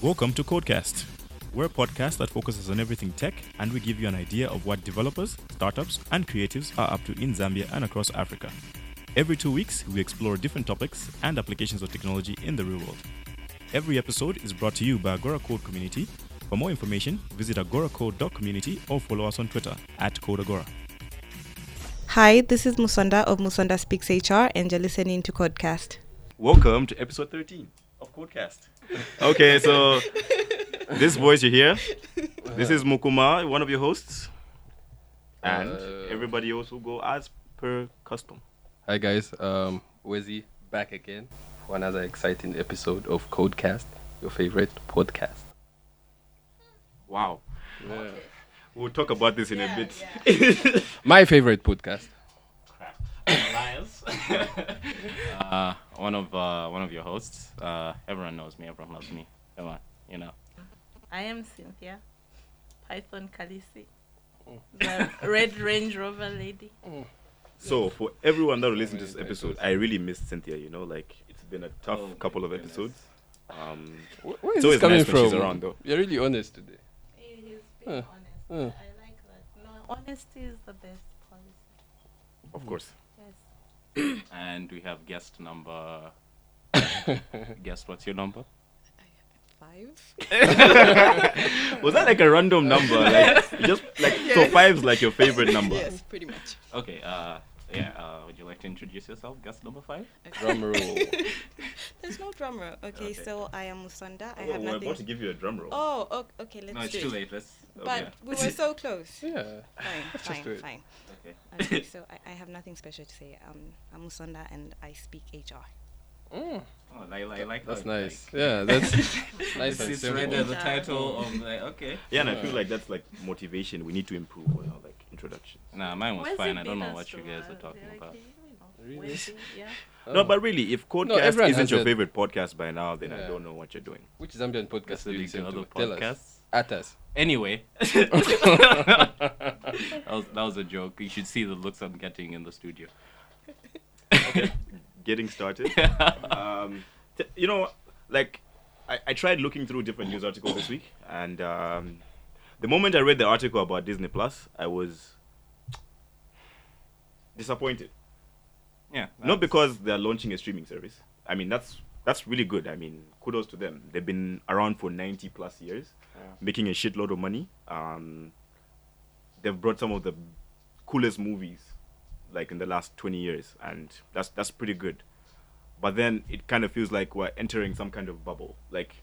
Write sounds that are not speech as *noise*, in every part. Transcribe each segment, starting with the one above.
Welcome to Codecast. We're a podcast that focuses on everything tech and we give you an idea of what developers, startups, and creatives are up to in Zambia and across Africa. Every two weeks, we explore different topics and applications of technology in the real world. Every episode is brought to you by Agora Code Community. For more information, visit agoracode.community or follow us on Twitter at CodeAgora. Hi, this is Musonda of Musonda Speaks HR, and you're listening to Codecast. Welcome to episode 13 of Codecast. Okay, so *laughs* this voice you hear, this is Mukuma, one of your hosts, and Uh, everybody else will go as per custom. Hi guys, um, Wezi back again for another exciting episode of Codecast, your favorite podcast. Wow. Yeah. We'll talk about this in a bit. *laughs* My favorite podcast. Elias. uh, one of uh, one of your hosts. Uh, everyone knows me. Everyone loves me. Come on, you know. I am Cynthia, Python Khaleesi, the Red Range Rover lady. So, for everyone that will listen to this episode, I really missed Cynthia, you know, like it's been a tough Oh, couple of goodness. episodes. Um, Wh- Where this coming nice from? around, though. You're really honest today. He's being Huh. honest. Huh. I like that. No, honesty is the best policy. of course. Yes. And we have guest number. *laughs* guest, what's your number? Five? *laughs* Was that like a random number? Like, *laughs* just like, so five's like your favorite number. Yes, pretty much. Okay. Uh, yeah. Uh, would you like to introduce yourself, guest number five? *laughs* Drum roll. *laughs* There's no drum roll. Okay, Okay. so I am Musonda. I Oh, have we're nothing. about to give you a drum roll. Oh, okay, let's no, it's do too it. late. Let's. But okay. we were so close. *laughs* yeah. Fine, Just fine, do it. fine. Okay. Okay, so I, I have nothing special to say. Um, I'm Musonda and I speak HR. Mm, Oh, I, I like that's how, nice. Like, Yeah, that's nice and it's right there, the title of like okay. Yeah, and I feel like that's like motivation. We need to improve on our like introduction. Nah, mine was Where's fine. I don't know what you guys are talking like, about. Really? Wednesday, Yeah. No, Oh. but really, if Codecast everyone isn't your a- favorite podcast by now, then I don't know what you're doing. Which Zambian podcast do you Listening listen to to? Tell us. At us. Anyway, *laughs* *laughs* that was that was a joke. You should see the looks I'm getting in the studio. *laughs* Getting started. um, t- you know, like I, I tried looking through different news articles this week, and um, the moment I read the article about Disney Plus, I was disappointed. Yeah, Not because they're launching a streaming service. I mean, that's that's really good. I mean, kudos to them. They've been around for 90 plus years, making a shitload of money. Um, they've brought some of the coolest movies, like in the last 20 years, and that's that's pretty good. But then it kind of feels like we're entering some kind of bubble. Like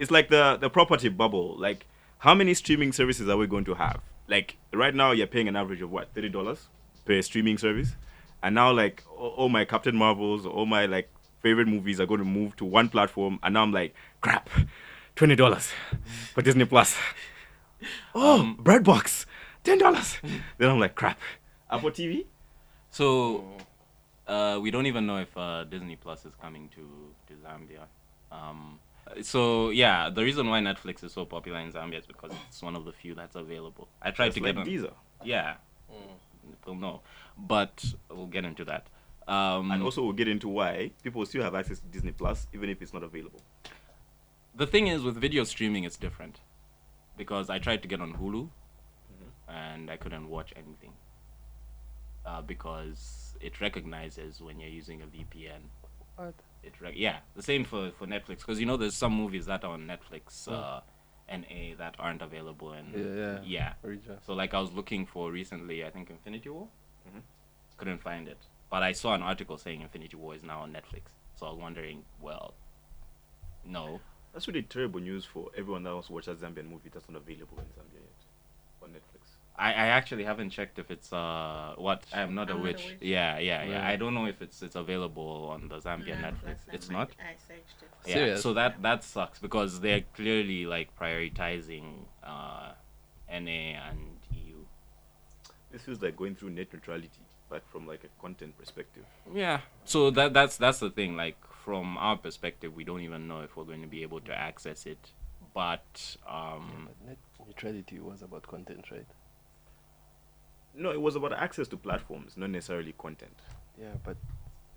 it's like the the property bubble. Like how many streaming services are we going to have? Like right now, you're paying an average of what thirty dollars per streaming service, and now like all, my Captain Marvels, all my like favorite movies are going to move to one platform, and now I'm like, crap, twenty dollars for Disney Plus. *laughs* Oh, BritBox, ten dollars. then I'm like, crap, Apple TV. So, uh, we don't even know if uh, Disney Plus is coming to to Zambia. Um, so yeah, the reason why Netflix is so popular in Zambia is because it's one of the few that's available. I tried That's to like get on. Visa. Yeah, people know, but we'll get into that. Um, And also, we'll get into why people still have access to Disney Plus even if it's not available. the thing is with video streaming it's different because i tried to get on hulu and i couldn't watch anything uh, because it recognizes when you're using a vpn What? It rec- yeah the same for, for netflix because you know there's some movies that are on netflix uh, na that aren't available and Yeah, yeah. yeah so like i was looking for recently i think infinity war Mhm. couldn't find it but i saw an article saying infinity war is now on netflix so i was wondering well no That's really terrible news for everyone that wants to watch a Zambian movie that's not available in Zambia yet on Netflix. I, I actually haven't checked if it's uh what I'm not a I'm Not a witch. Witch. Yeah, yeah, yeah. Right. I don't know if it's it's available on the Zambian No, Netflix. It's my- not. I searched it. Yeah. Serious? So that that sucks because they're clearly like prioritizing uh NA and EU. This feels like going through net neutrality, but from like a content perspective. Yeah. So that that's that's the thing. Like from our perspective, we don't even know if we're going to be able to access it. But um, But net neutrality was about content, right? No, it was about access to platforms, not necessarily content. Yeah, but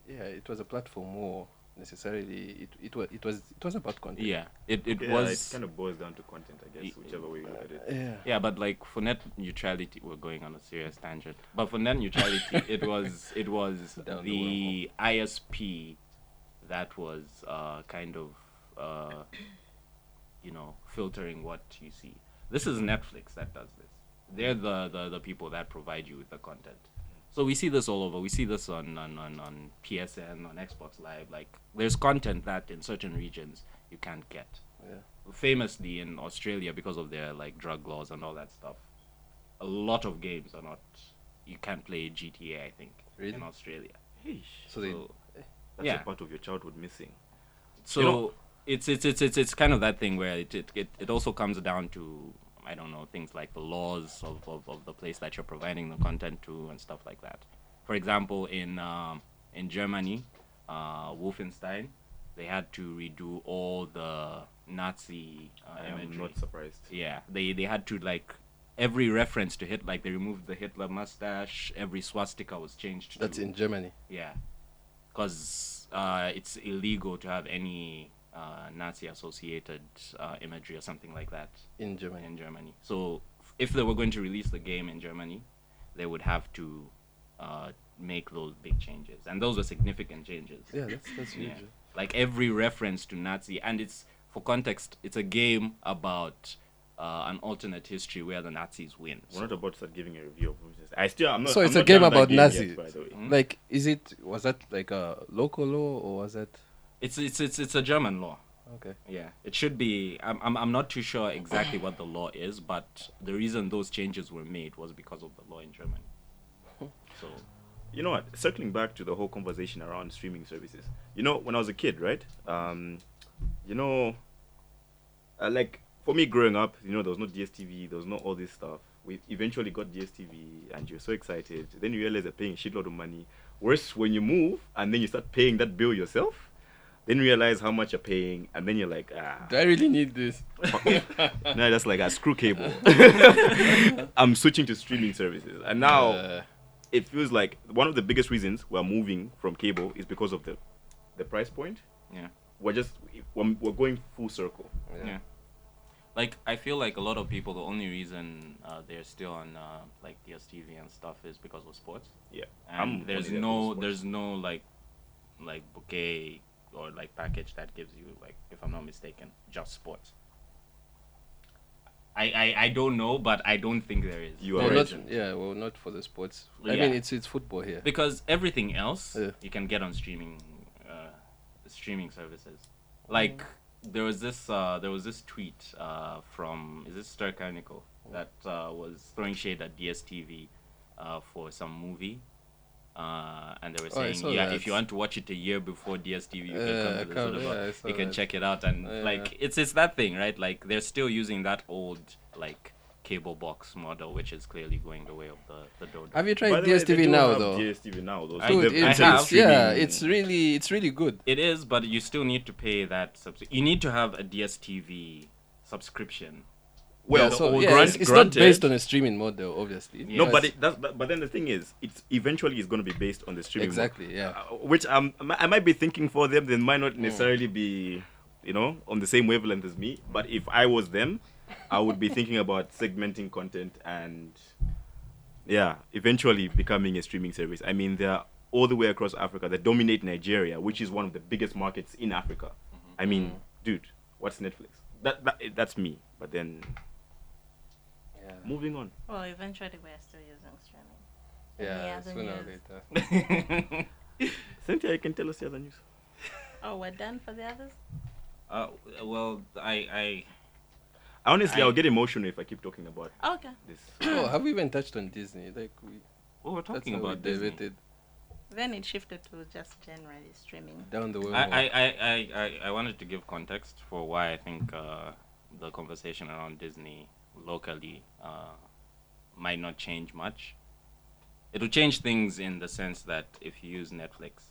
yeah, it was a platform war necessarily it it was it was it was about content. Yeah, it it Yeah, was it kind of boils down to content, I guess, Y- whichever way you look at it. Yeah. Yeah, but like for net neutrality, we're going on a serious tangent. But for net neutrality, *laughs* it was it was Down the the ISP that was uh, kind of uh, you know filtering what you see. This is Netflix that does this. They're the, the, the people that provide you with the content. So we see this all over. We see this on, on, on, on PSN, on Xbox Live. Like there's content that in certain regions you can't get Yeah. famously in Australia because of their like drug laws and all that stuff. A lot of games are not. You can't play GTA. I think Really? in Australia. Hey, So they So, eh, that's yeah. a part of your childhood missing. so know- it's it's it's it's it's kind of that thing where it it, it, it also comes down to I don't know things like the laws of, of, of the place that you're providing the content to and stuff like that. For example, in um, in Germany, uh, Wolfenstein, they had to redo all the Nazi uh, I am imagery. not surprised. Yeah, they they had to like every reference to Hitler, like they removed the Hitler mustache. Every swastika was changed. That's to, in Germany. Yeah, because uh, it's illegal to have any uh, Nazi associated uh, imagery or something like that In Germany. in Germany. So if they were going to release the game in Germany, they would have to uh, make those big changes, and those were significant changes. Yeah, that's that's huge. Yeah. Like every reference to Nazi, and it's for context, it's a game about uh, an alternate history where the Nazis win. We're not about to start giving a review of Wolfenstein. I still, I'm not. So I'm it's a game done with that about game yet, Nazis. by the way. Hmm? Like, is it was that like a local law or was that It's it's it's it's a German law. okay? Yeah, it should be. I'm, I'm, I'm not too sure exactly what the law is, but the reason those changes were made was because of the law in Germany. *laughs* So, you know what? Circling back to the whole conversation around streaming services. You know, when I was a kid, right? Um, you know, uh, like for me growing up, you know, there was no DSTV, there was no all this stuff. We eventually got DSTV, and you're so excited. Then you realize you're paying a shitload of money. Worse, when you move and then you start paying that bill yourself. Then realize how much you're paying, and then you're like, ah. Do I really need this? *laughs* no, that's like a screw cable. *laughs* I'm switching to streaming services, and now Uh, it feels like one of the biggest reasons we're moving from cable is because of the the price point. yeah. We're just we're, we're going full circle. yeah. Yeah. Like I feel like a lot of people, the only reason uh, they're still on uh, like DSTV and stuff is because of sports. Yeah, And there's only there for no there's no like like bouquet or like package that gives you like if I'm not mistaken just sports. I, I, I don't know, but I don't think there is. You No, are not, yeah, well, not for the sports. I Yeah. mean, it's it's football here. because everything else Yeah. you can get on streaming uh, streaming services. Like there was this uh, there was this tweet uh, from is this Stir Chronicle that uh, was throwing shade at DSTV uh, for some movie. Uh, and they were Oh, saying, saw yeah, that. if you want to watch it a year before DSTV, you Uh, can come to the come- yeah, I you can that. check it out, and Yeah. like it's it's that thing, right? Like they're still using that old like cable box model, which is clearly going the way of the the Dodo. Have you tried the way, DSTV do now though? DSTV now though. I- So Dude, they've it's, entered it's- yeah, it's really it's really good. It is, but you still need to pay that. Subs- you need to have a DSTV subscription. Well, yeah, so, yeah, grant- it's, it's not based on a streaming model, obviously. Yeah. No, but it, that's, but, but then the thing is, it's eventually is going to be based on the streaming. mo- exactly, yeah. uh, which um, I might be thinking for them, they might Hmm. not necessarily be, you know, on the same wavelength as me. But if I was them, I would be thinking about segmenting content and, yeah, eventually becoming a streaming service. I mean, they're all the way across Africa. They dominate Nigeria, which is one of the biggest markets in Africa. I mean, Hmm. dude, what's Netflix? That, that that's me. But then yeah. Moving on. Well, eventually we're still using streaming. Yeah, sooner or later. *laughs* Cynthia, you can tell us the other news. *laughs* Oh, we're done for the others? uh, well, I, I I Honestly, I- I, will get emotional if I keep talking about Okay. this. *clears throat* Oh, have we even touched on Disney? Like we, well, we're talking how we about Disney. diverted Then it shifted to just generally streaming. down the world. I, I, I, I, I, I wanted to give context for why I think uh, the conversation around Disney locally uh, might not change much. It'll change things in the sense that if you use Netflix,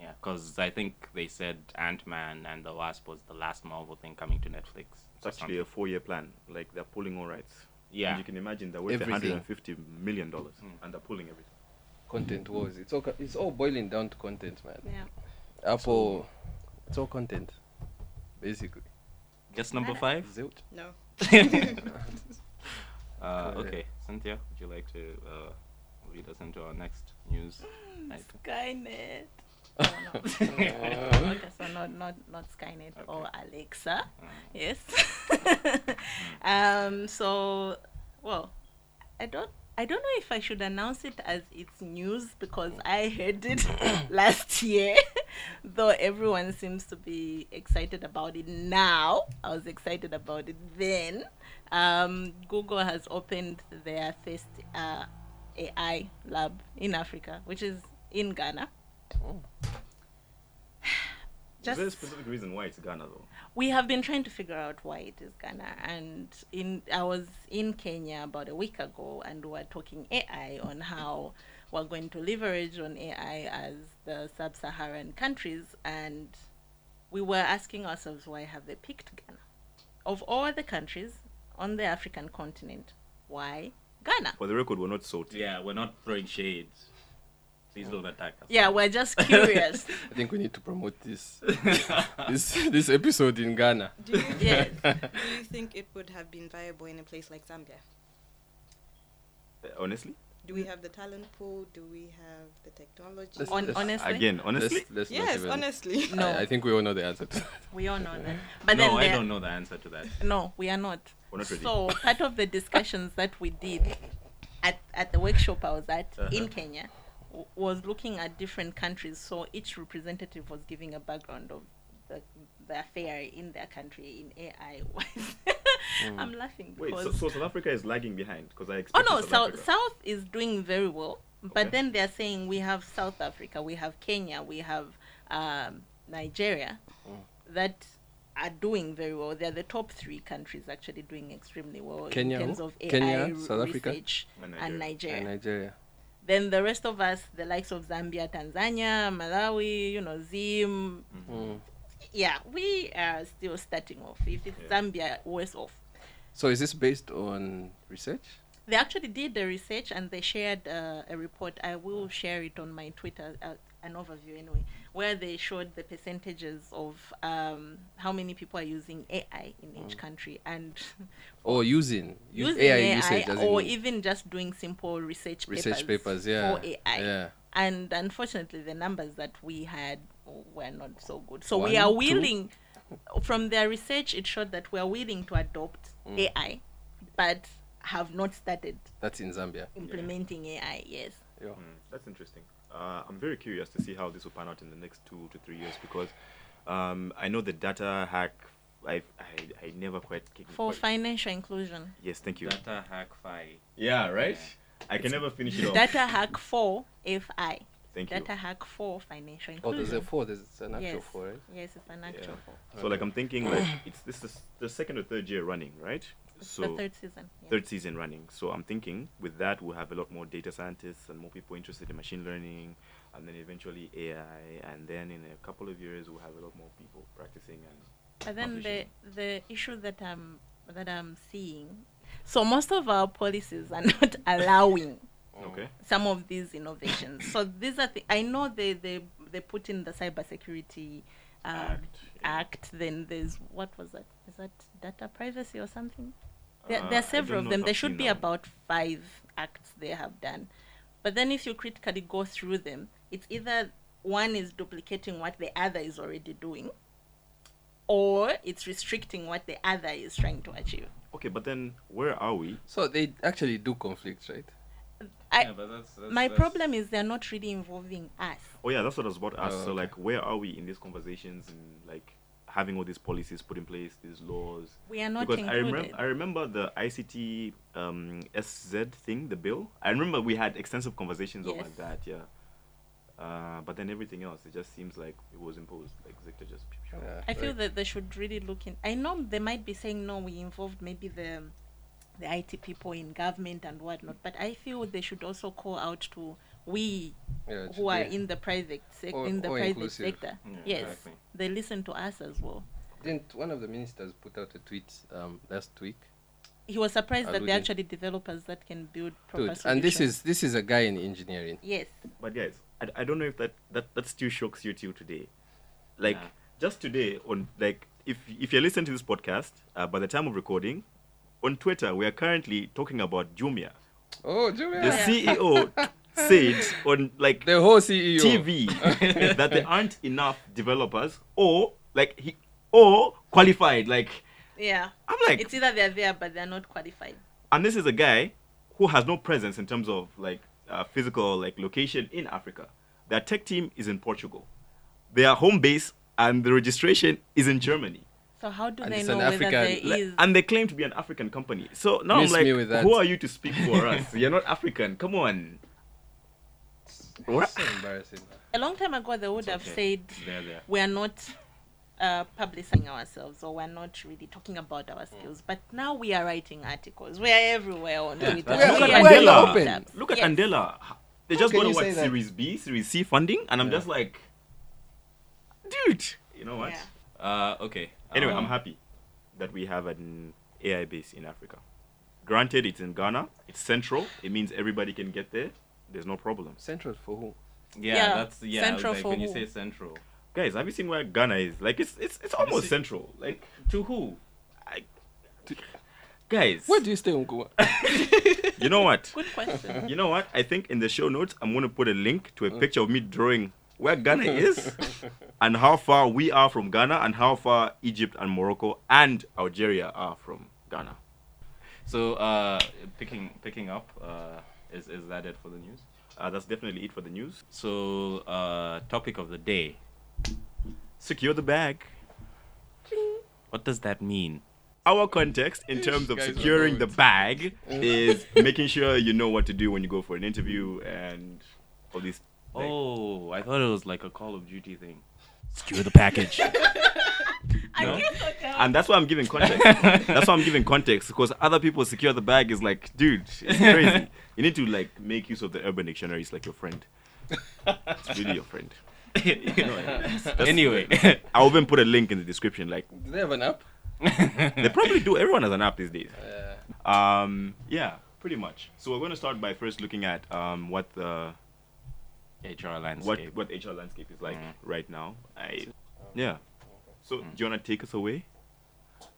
yeah, because I think they said Ant Man and the Wasp was the last Marvel thing coming to Netflix. It's actually a four-year plan. Like they're pulling all rights. yeah. And you can imagine they're worth Everything. 150 million dollars, Mm. and they're pulling everything. content wars. It's all it's all boiling down to content, man. Yeah. Apple It's all content, basically. Guess number five. Zilch. No. *laughs* Uh, okay, Cynthia, would you like to uh, lead us into our next news *gasps* item? Skynet. *laughs* Oh, no. *laughs* okay, so not not not Skynet or Alexa. Uh, Yes. um. So, well, I don't. I don't know if I should announce it as it's news because I heard it last year, *laughs* though everyone seems to be excited about it now. I was excited about it then. Um, Google has opened their first uh, AI lab in Africa, which is in Ghana. *sighs* Is there a specific reason why it's Ghana though? we have been trying to figure out why it is Ghana. And in I was in Kenya about a week ago, and we were talking AI on how we're going to leverage on AI as the sub-Saharan countries, and we were asking ourselves why have they picked Ghana? Of all the countries on the African continent, why Ghana? For the record, we're not salty. yeah, we're not throwing shades. Please don't attack us. Yeah, we're just curious. *laughs* I think we need to promote this *laughs* this this episode in Ghana. Do you, yes. do you think it would have been viable in a place like Zambia? Uh, honestly, Do we have the talent pool? Do we have the technology? Let's- On, let's- honestly, again, honestly, Let's, let's yes, even- honestly. no, I, I think we all know the answer to that. *laughs* we all know that. *laughs* But no, then I don't know the answer to that. No, we are not. we're not ready. So part of the discussions that we did at, at the workshop I was at in Uh-huh. Kenya w- was looking at different countries. So each representative was giving a background of the, the affair in their country in AI. *laughs* I'm laughing Wait, so, so South Africa is lagging behind because I oh no, South South South is doing very well. But Okay. then they're saying we have South Africa, we have Kenya, we have um, Nigeria that are doing very well. They're the top three countries actually doing extremely well Kenya in terms of AI Kenya, South Africa? research And and Nigeria. Nigeria. And Nigeria. Then the rest of us, the likes of Zambia, Tanzania, Malawi, you know, Zim, Mm. Yeah, we are still starting off. If it's Yeah. Zambia, worse off. So is this based on research? They actually did the research and they shared uh, a report. I will share it on my Twitter, uh, an overview anyway, where they showed the percentages of um, how many people are using AI in each country and *laughs* Or using, using AI, AI, usage or even just doing simple research, research papers, yeah. for AI. Yeah. And unfortunately, the numbers that we had were not so good. So we One, are two? willing, from their research, it showed that we are willing to adopt Mm. AI, but have not started That's in Zambia. implementing AI. Yes. Yeah. Mm, that's interesting. Uh, I'm very curious to see how this will pan out in the next two to three years because um, I know the data hack. I I, I never quite. For quite- financial inclusion. Yes, thank you. Data hack fi. Yeah, right. I can never finish it off. Data hack for FI. Thank you. Data hack for financial Oh, there's a four. There's an actual yes. four, right? Yes, it's an actual Yeah. four. So like I'm thinking like it's this is the second or third year running, right? So the third season. yeah. third season running. So I'm thinking with that we'll have a lot more data scientists and more people interested in machine learning, and then eventually AI, and then in a couple of years we'll have a lot more people practicing and. But then the the issue that I'm that I'm seeing, so most of our policies are not *laughs* allowing Okay. some of these innovations. so these are the I know they they they put in the cybersecurity um, Act, act. yeah. Then there's what was that? Is that data privacy or something? There, Uh, there are several of them. There should be that one. about five acts they have done. But then if you critically go through them, it's either one is duplicating what the other is already doing, or it's restricting what the other is trying to achieve. Okay, but then where are we? So they actually do conflict, right? I, yeah, but that's, that's, my that's- problem is they're not really involving us. Oh yeah, that's what I was about to ask. Oh, So okay. like, where are we in these conversations and like having all these policies put in place, these laws? We are not because I included. remember, I remember the ICT um, SZ thing, the bill. I remember we had extensive conversations over that. Yeah. Uh, but then everything else, it just seems like it was imposed. Like Victor just. Yeah, I feel right. that they should really look in. I know they might be saying no, we involved maybe the the IT people in government and whatnot, but I feel they should also call out to we Yeah, who are in the private sec- Or- in the private inclusive. sector. Yeah, yes, exactly. they listen to us as well. Didn't one of the ministers put out a tweet um, last week? He was surprised that Alluding- they're actually developers that can build proper Dude, and this is this is a guy in engineering. yes. But guys, I, I don't know if that, that that still shocks you till today. Like Yeah. just today on like if if you're listening to this podcast uh, by the time of recording on Twitter we are currently talking about Jumia. Oh, Jumia. The CEO *laughs* said on like The whole CEO. TV *laughs* that there aren't enough developers or like he or qualified. Like Yeah. I'm like, It's either they're there but they're not qualified. and this is a guy who has no presence in terms of like uh, physical like location in Africa. Their tech team is in Portugal. Their home base and the registration is in Germany. So how do And they know an whether African- there Like, and they claim to be an African company. So now Miss I'm like, with who are you to speak for *laughs* us? You're not African. Come on. What? So embarrassing. A long time ago, they would have okay. said There, there. we're not uh, publishing ourselves or we're not really talking about our skills. But now we are writing articles. We're everywhere on Twitter. that's Look We at are doing Andela. Look at Yes. Andela. They How just can got a what say that? Series B, Series C funding, and I'm just like, dude. You know what? Yeah. Uh, okay. Anyway, Um, I'm happy that we have an AI base in Africa. Granted, it's in Ghana. It's central. It means everybody can get there. There's no problem. Central for who? Yeah, Yeah, that's yeah. central like for when you who? say central, Guys, have you seen where Ghana is? Like, it's it's it's almost see- central. Like, to who? I, guys, Where do you stay, Uncle? *laughs* you know what? Good question. You know what? I think in the show notes, I'm going to put a link to a picture of me drawing where Ghana is *laughs* and how far we are from Ghana and how far Egypt and Morocco and Algeria are from Ghana. So, uh, picking picking up, uh, is is that it for the news? Uh, that's definitely it for the news. So, uh, topic of the day. Secure the bag. What does that mean? Our context in terms of securing the bag *laughs* is making sure you know what to do when you go for an interview and all these. Like- Oh, I thought it was like a Call of Duty thing. Secure the package. *laughs* I No? guess so. And that's why I'm giving context. *laughs* that's why I'm giving context because other people secure the bag is like, dude, it's crazy. *laughs* you need to like make use of the Urban Dictionary. It's like your friend. It's really your friend. You know, that's- anyway, I'll even put a link in the description. Like Do they have an app? they probably do. Everyone has an app these days. Uh, Um, yeah, pretty much. So we're going to start by first looking at um what the HR what landscape. what what HR landscape is like Mm. right now. I yeah. So do you wanna take us away?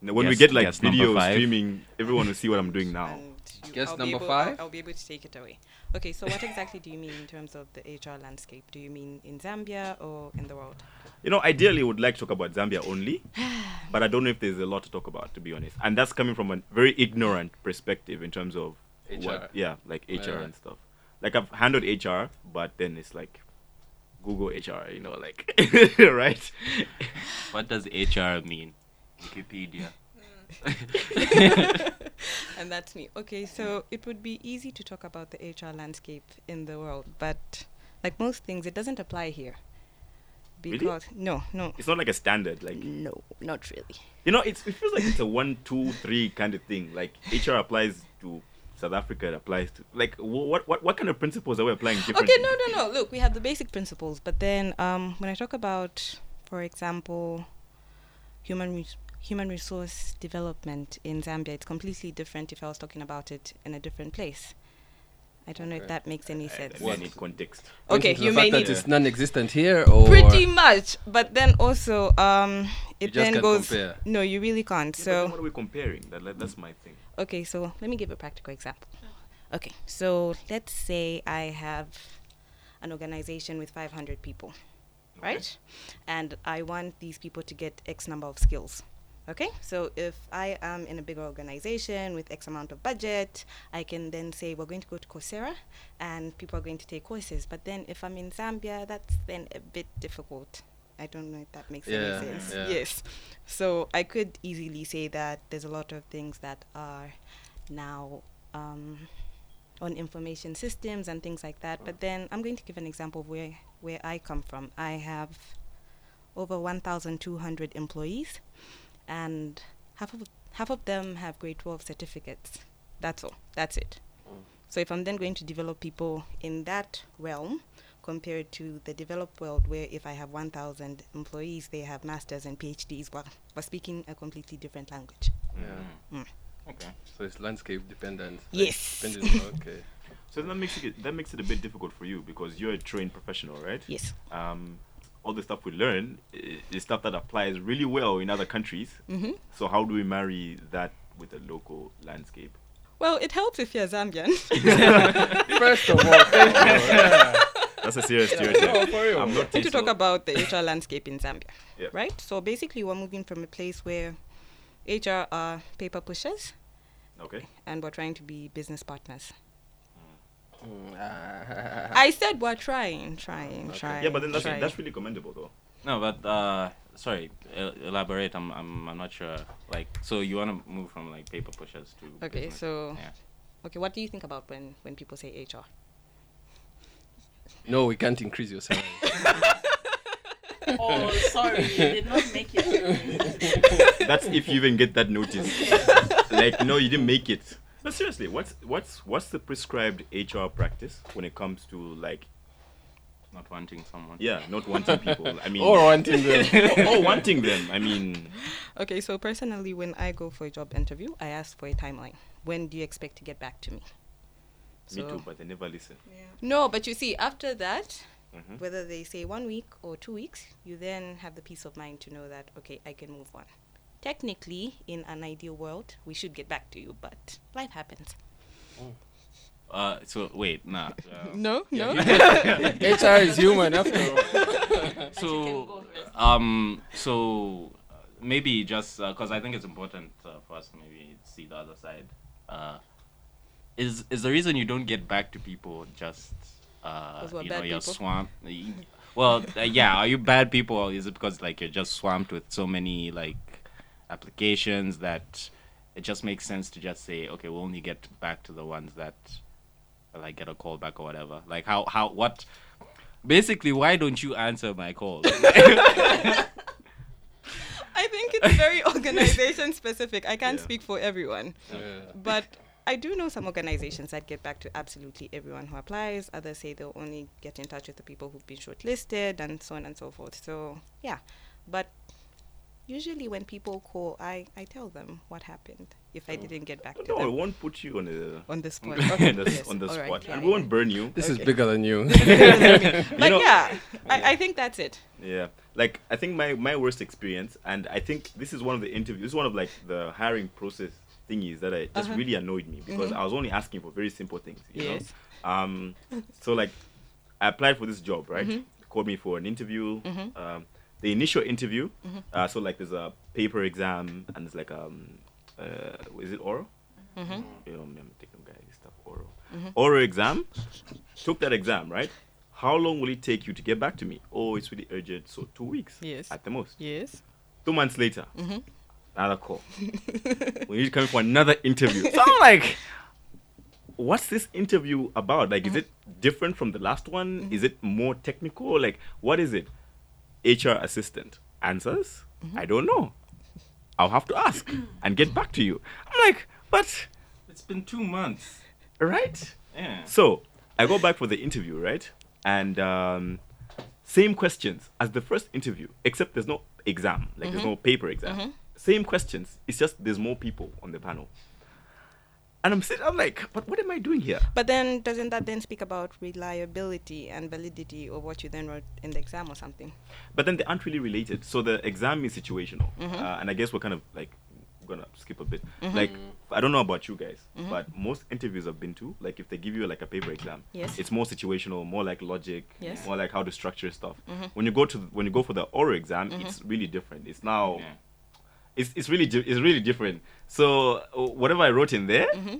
Now, when we get like video streaming, everyone will see what I'm doing *laughs* now. And you- Guess I'll number able- five? I'll, I'll be able to take it away. Okay, so what exactly do you mean in terms of the HR landscape? Do you mean in Zambia or in the world? You know, ideally, would like to talk about Zambia only, *sighs* but I don't know if there's a lot to talk about, to be honest. And that's coming from a very ignorant perspective in terms of HR. what, yeah, like HR Yeah. and stuff. Like I've handled HR, but then it's like Google HR, you know, like *laughs* right. What does HR mean? Wikipedia. Mm. *laughs* and that's me. Okay, so it would be easy to talk about the HR landscape in the world, but like most things, it doesn't apply here. Really? Because no, no, It's not like a standard, like no, not really. you know, it's it feels like it's a one, two, three kind of thing. Like HR applies to South Africa, it applies to like what what what kind of principles are we applying? Okay, no, no, no. Look, we have the basic principles, but then um, when I talk about, for example, human res- human resource development in Zambia, it's completely different if I was talking about it in a different place. I don't know if that makes any sense. I, I need context. Okay, Pointing to you the may fact need that it's non-existent here, or pretty much, but then also um, You it just then goes. compare. No, you really can't. Yeah, So what are we comparing? That, that- that's my thing. Okay, so let me give a practical example. Okay, so let's say I have an organization with 500 people, right? And I want these people to get X number of skills. Okay, so if I am in a bigger organization with X amount of budget, I can then say we're going to go to Coursera and people are going to take courses. But then if I'm in Zambia, that's then a bit difficult. I don't know if that makes Yeah, any sense. yeah. Yes. So I could easily say that there's a lot of things that are now um, on information systems and things like that. But then I'm going to give an example of where, where I come from. I have over 1,200 employees, and half of half of them have grade 12 certificates. That's all. That's it. So if I'm then going to develop people in that realm, compared to the developed world, where if I have 1,000 employees, they have masters and PhDs, well, we're speaking a completely different language. Yeah. Mm. Okay. So it's landscape dependent. Yes. dependent- okay. *laughs* So that makes it that makes it a bit difficult for you because you're a trained professional, right? Yes. Um, all the stuff we learn i- is stuff that applies really well in other countries. Mhm. So how do we marry that with the local landscape? Well, it helps if you're Zambian. *laughs* First of all, *laughs* thank you. Yeah. That's a serious No, stereotype. for real. I'm not to talk about the HR landscape in Zambia, Yeah. right? So basically, we're moving from a place where HR are paper pushers Okay. and we're trying to be business partners. Mm. I said we're trying, trying, trying. Yeah, but then that's trying. that's really commendable though. No, but uh, sorry, el- elaborate. I'm, I'm, I'm not sure. Like, so you want to move from like paper pushers to Okay, business. so yeah. okay, what do you think about when when people say HR? No, we can't increase your salary. *laughs* Oh, sorry, you did not make it. That's if you even get that notice. like, no, you didn't make it. But seriously, what's what's what's the prescribed HR practice when it comes to like, not wanting someone. yeah, not wanting people? I mean, *laughs* or wanting them. or, *laughs* or wanting them. I mean, Okay, so personally, when I go for a job interview, I ask for a timeline. When do you expect to get back to me? me too, but they never listen. No, but you see, after that, Mhm. whether they say one week or two weeks, you then have the peace of mind to know that, okay, I can move on. Technically, in an ideal world, we should get back to you, but life happens. Uh, so wait, nah. Uh, *laughs* No, no. HR *laughs* is human after *laughs* all. so, um, so uh, maybe just because I think it's important uh, for us to maybe see the other side. Uh, is is the reason you don't get back to people just uh, 'Cause we're you know bad you're swamped? Well, uh, yeah. Are you bad people, or is it because like you're just swamped with so many like applications that it just makes sense to just say, okay, we'll only get back to the ones that like get a call back or whatever. Like how how what basically why don't you answer my call? *laughs* I think it's very *laughs* organization specific. I can't Yeah. speak for everyone. Yeah. But I do know some organizations that get back to absolutely everyone who applies. Others say they'll only get in touch with the people who've been shortlisted and so on and so forth. So, yeah. But usually when people call, I, I tell them what happened if I didn't get back to No, I them won't put you on the on the spot. *laughs* on the, yes, on the all right, spot, yeah, and yeah. we won't burn you. This is bigger than you. *laughs* *laughs* but know- yeah, I, I think that's it. Yeah, like I think my my worst experience, and I think this is one of the interviews. This is one of like the hiring process thingies that I just Uh-huh. really annoyed me because Mhm. I was only asking for very simple things. You Yes. Know? Um. So like, I applied for this job, right? Mhm. Called me for an interview. Mhm. Um, the initial interview. Mhm. Uh, so like there's a paper exam and there's like um, uh, is it oral? Mm-hmm. You know, I'm taking guy stuff oral. Mhm. Oral exam. Took that exam, right? How long will it take you to get back to me? Oh, it's really urgent. So two weeks Yes. at the most. Yes. Two months later, Mm-hmm. another call. *laughs* we need to come for another interview. *laughs* So I'm like, what's this interview about? Like, is it different from the last one? Is it more technical? Like, what is it? HR assistant answers, mm-hmm. I don't know. I'll have to ask and get back to you. I'm like, but it's been two months. right? Yeah. So I go back for the interview, right? And um, same questions as the first interview, except there's no exam, like there's mm-hmm. no paper exam. Mm-hmm. Same questions. It's just there's more people on the panel. And I'm sitting, I'm like, but what am I doing here? But then, doesn't that then speak about reliability and validity of what you then wrote in the exam or something? But then they aren't really related. So the exam is situational, Mm-hmm. uh, and I guess we're kind of like gonna skip a bit. Like I don't know about you guys, Mm-hmm. but most interviews I've been to, like if they give you like a paper exam, Yes. it's more situational, more like logic, Yes. more like how to structure stuff. Mm-hmm. When you go to when you go for the oral exam, it's really different. It's now Yeah. It's it's really di- it's really different. So uh, whatever I wrote in there. Mm-hmm.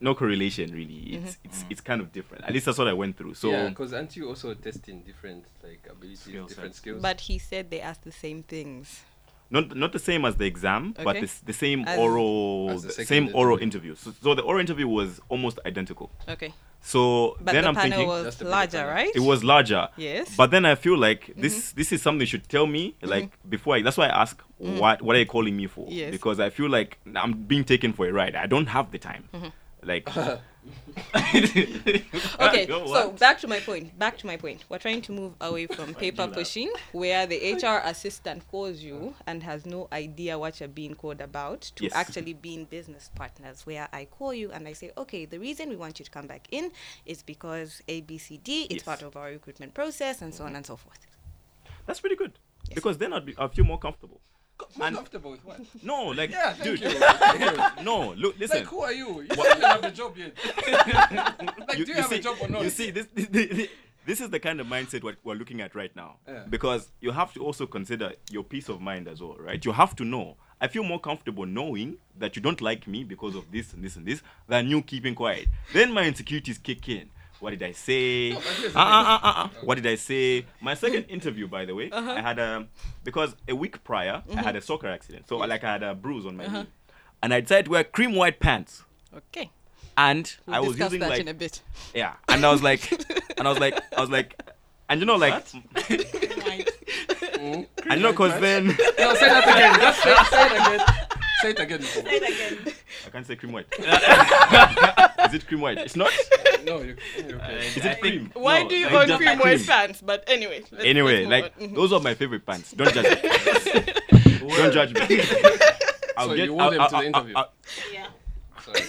No correlation, really. It's it's it's kind of different. At least that's what I went through. So yeah, because aren't you also testing different like abilities, Skill different sets. skills? But he said they asked the same things. not not the same as the exam, but the, the same As- oral As the the second same oral interview. interview. So, so the oral interview was almost identical. Okay. So But then the I'm panel thinking was Just a bigger larger, panel. right? it was larger. Yes. Mm-hmm. But then I feel like this this is something you should tell me like before. I, that's why I ask what what are you calling me for? Mm-hmm. Yes. Because I feel like I'm being taken for a ride. I don't have the time. Mm-hmm. Like *laughs* *laughs* okay, so back to my point. Back to my point. We're trying to move away from paper pushing, where the HR assistant calls you and has no idea what you're being called about, to Yes. actually being business partners, where I call you and I say, okay, the reason we want you to come back in is because A, B, C, D. It's Yes. part of our recruitment process, and so on mm-hmm. and so forth. That's pretty good Yes. because then I'd be I feel more comfortable. More And- comfortable with what? No, like Yeah, thank dude, you. Thank *laughs* you. no, look, listen. Like, who are you? You don't have a job yet. *laughs* like, you, do you, you have see, a job or not? You see, this, this, this is the kind of mindset what we're looking at right now. Yeah. Because you have to also consider your peace of mind as well, right? You have to know. I feel more comfortable knowing that you don't like me because of this and this and this than you keeping quiet. Then my insecurities kick in. What did I say? No, but here's the Uh, uh. What did I say? My second *laughs* interview, by the way, uh-huh. I had a because a week prior I had a mm-hmm. soccer accident, so like I had a bruise on my uh-huh. knee, and I decided to wear cream white pants, Okay. and We'll I was using that like in a bit. yeah, and I was like, *laughs* and I was like, I was like, and you know, like. *laughs* I know, cause then No, say that again. Just say, say it again. Say it again. Say it again. I can't say cream white. *laughs* *laughs* Is it cream white? It's not. No, you, you okay. Is it cream? Why No, do you like own just cream white cream. pants? But anyway. let's- Anyway, let's like on. Those are my favorite pants. Don't judge me. *laughs* Don't judge me. I'll So get. you wore I'll- them I'll- to the I'll- interview? I'll- Yeah. Sorry.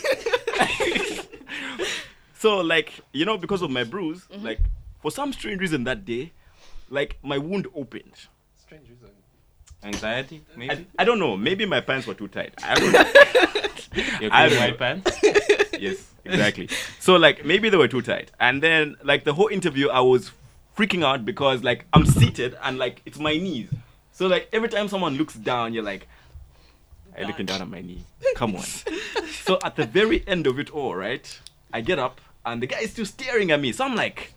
So like you know because of my bruise, Mm-hmm. like for some strange reason that day, like my wound opened. Anxiety, maybe. I don't know. Maybe my pants were too tight. I don't *laughs* know. Your I green don't white pants. yes, exactly. So like maybe they were too tight, and then like the whole interview, I was freaking out because like I'm seated and like it's my knees. So like every time someone looks down, you're like, I'm looking down at my knee? Come on." *laughs* so at the very end of it all, right, I get up and the guy is still staring at me. So I'm like.